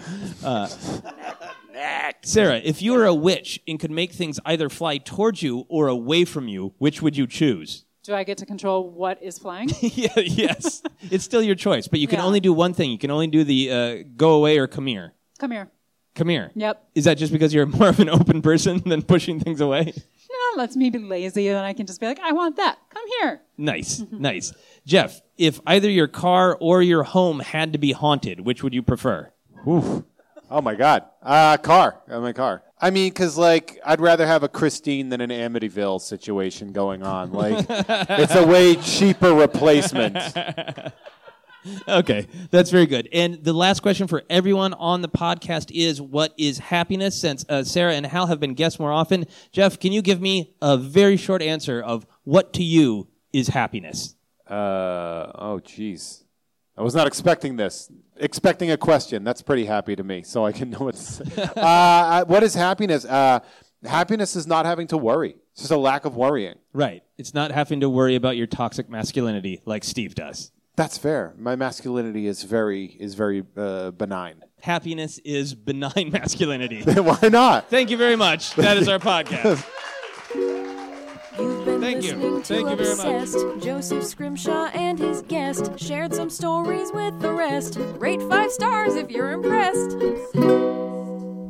neck. Sarah, if you were a witch and could make things either fly towards you or away from you, which would you choose? Do I get to control what is flying? [laughs] yeah, yes. It's still your choice, but you can Yeah. only do one thing. You can only do the uh, go away or come here. Come here. Come here. Yep. Is that just because you're [laughs] more of an open person than pushing things away? No, lets me be lazy, and I can just be like, I want that. Come here. Nice, [laughs] nice. Jeff, if either your car or your home had to be haunted, which would you prefer? Oof. Oh my God. Uh, car. Uh, my car. I mean, because like I'd rather have a Christine than an Amityville situation going on. Like it's a way cheaper replacement. [laughs] Okay, that's very good. And the last question for everyone on the podcast is what is happiness? Since uh, Sara and Hal have been guests more often, Jeff, can you give me a very short answer of what to you is happiness? Uh, oh, jeez. I was not expecting this. Expecting a question. That's pretty happy to me, so I can know what to say. [laughs] uh, what is happiness? Uh, happiness is not having to worry. It's just a lack of worrying. Right. It's not having to worry about your toxic masculinity like Steve does. That's fair. My masculinity is very is very uh, benign. Happiness is benign [laughs] masculinity. [laughs] Why not? Thank you very much. That is our podcast. [laughs] You've been Thank you. listening to Thank you very much. Obsessed. Joseph Scrimshaw and his guest shared some stories with the rest. Rate five stars if you're impressed.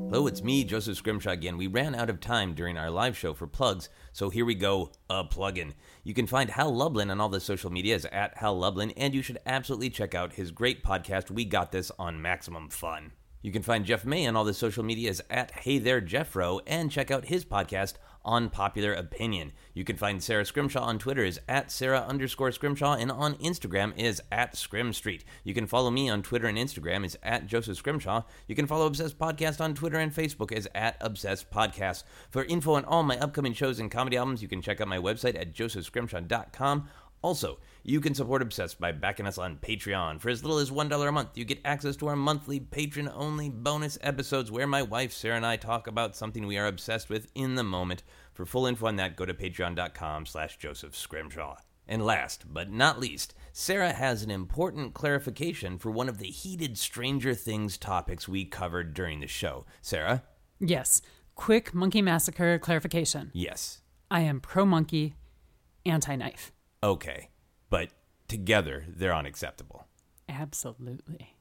Hello, it's me, Joseph Scrimshaw again. We ran out of time during our live show for plugs, so here we go, a plug-in. You can find Hal Lublin on all the social medias at Hal Lublin, and you should absolutely check out his great podcast, We Got This, on Maximum Fun. You can find Jeff May on all the social medias at Hey There Jeffro, and check out his podcast, Unpopular Opinion. You can find Sara Scrimshaw on Twitter is at Sara underscore Scrimshaw, and on Instagram is at Scrim Street. You can follow me on Twitter and Instagram is at Joseph Scrimshaw. You can follow Obsessed Podcast on Twitter and Facebook is at Obsessed Podcast. For info on all my upcoming shows and comedy albums, you can check out my website at josephscrimshaw.com. Also, you can support Obsessed by backing us on Patreon. For as little as $1 a month, you get access to our monthly patron only bonus episodes where my wife Sara and I talk about something we are obsessed with in the moment. For full info on that, go to patreon.com slash Joseph Scrimshaw. And last but not least, Sara has an important clarification for one of the heated Stranger Things topics we covered during the show. Sara? Yes. Quick monkey massacre clarification. Yes. I am pro monkey, anti knife. Okay. But together, they're unacceptable. Absolutely.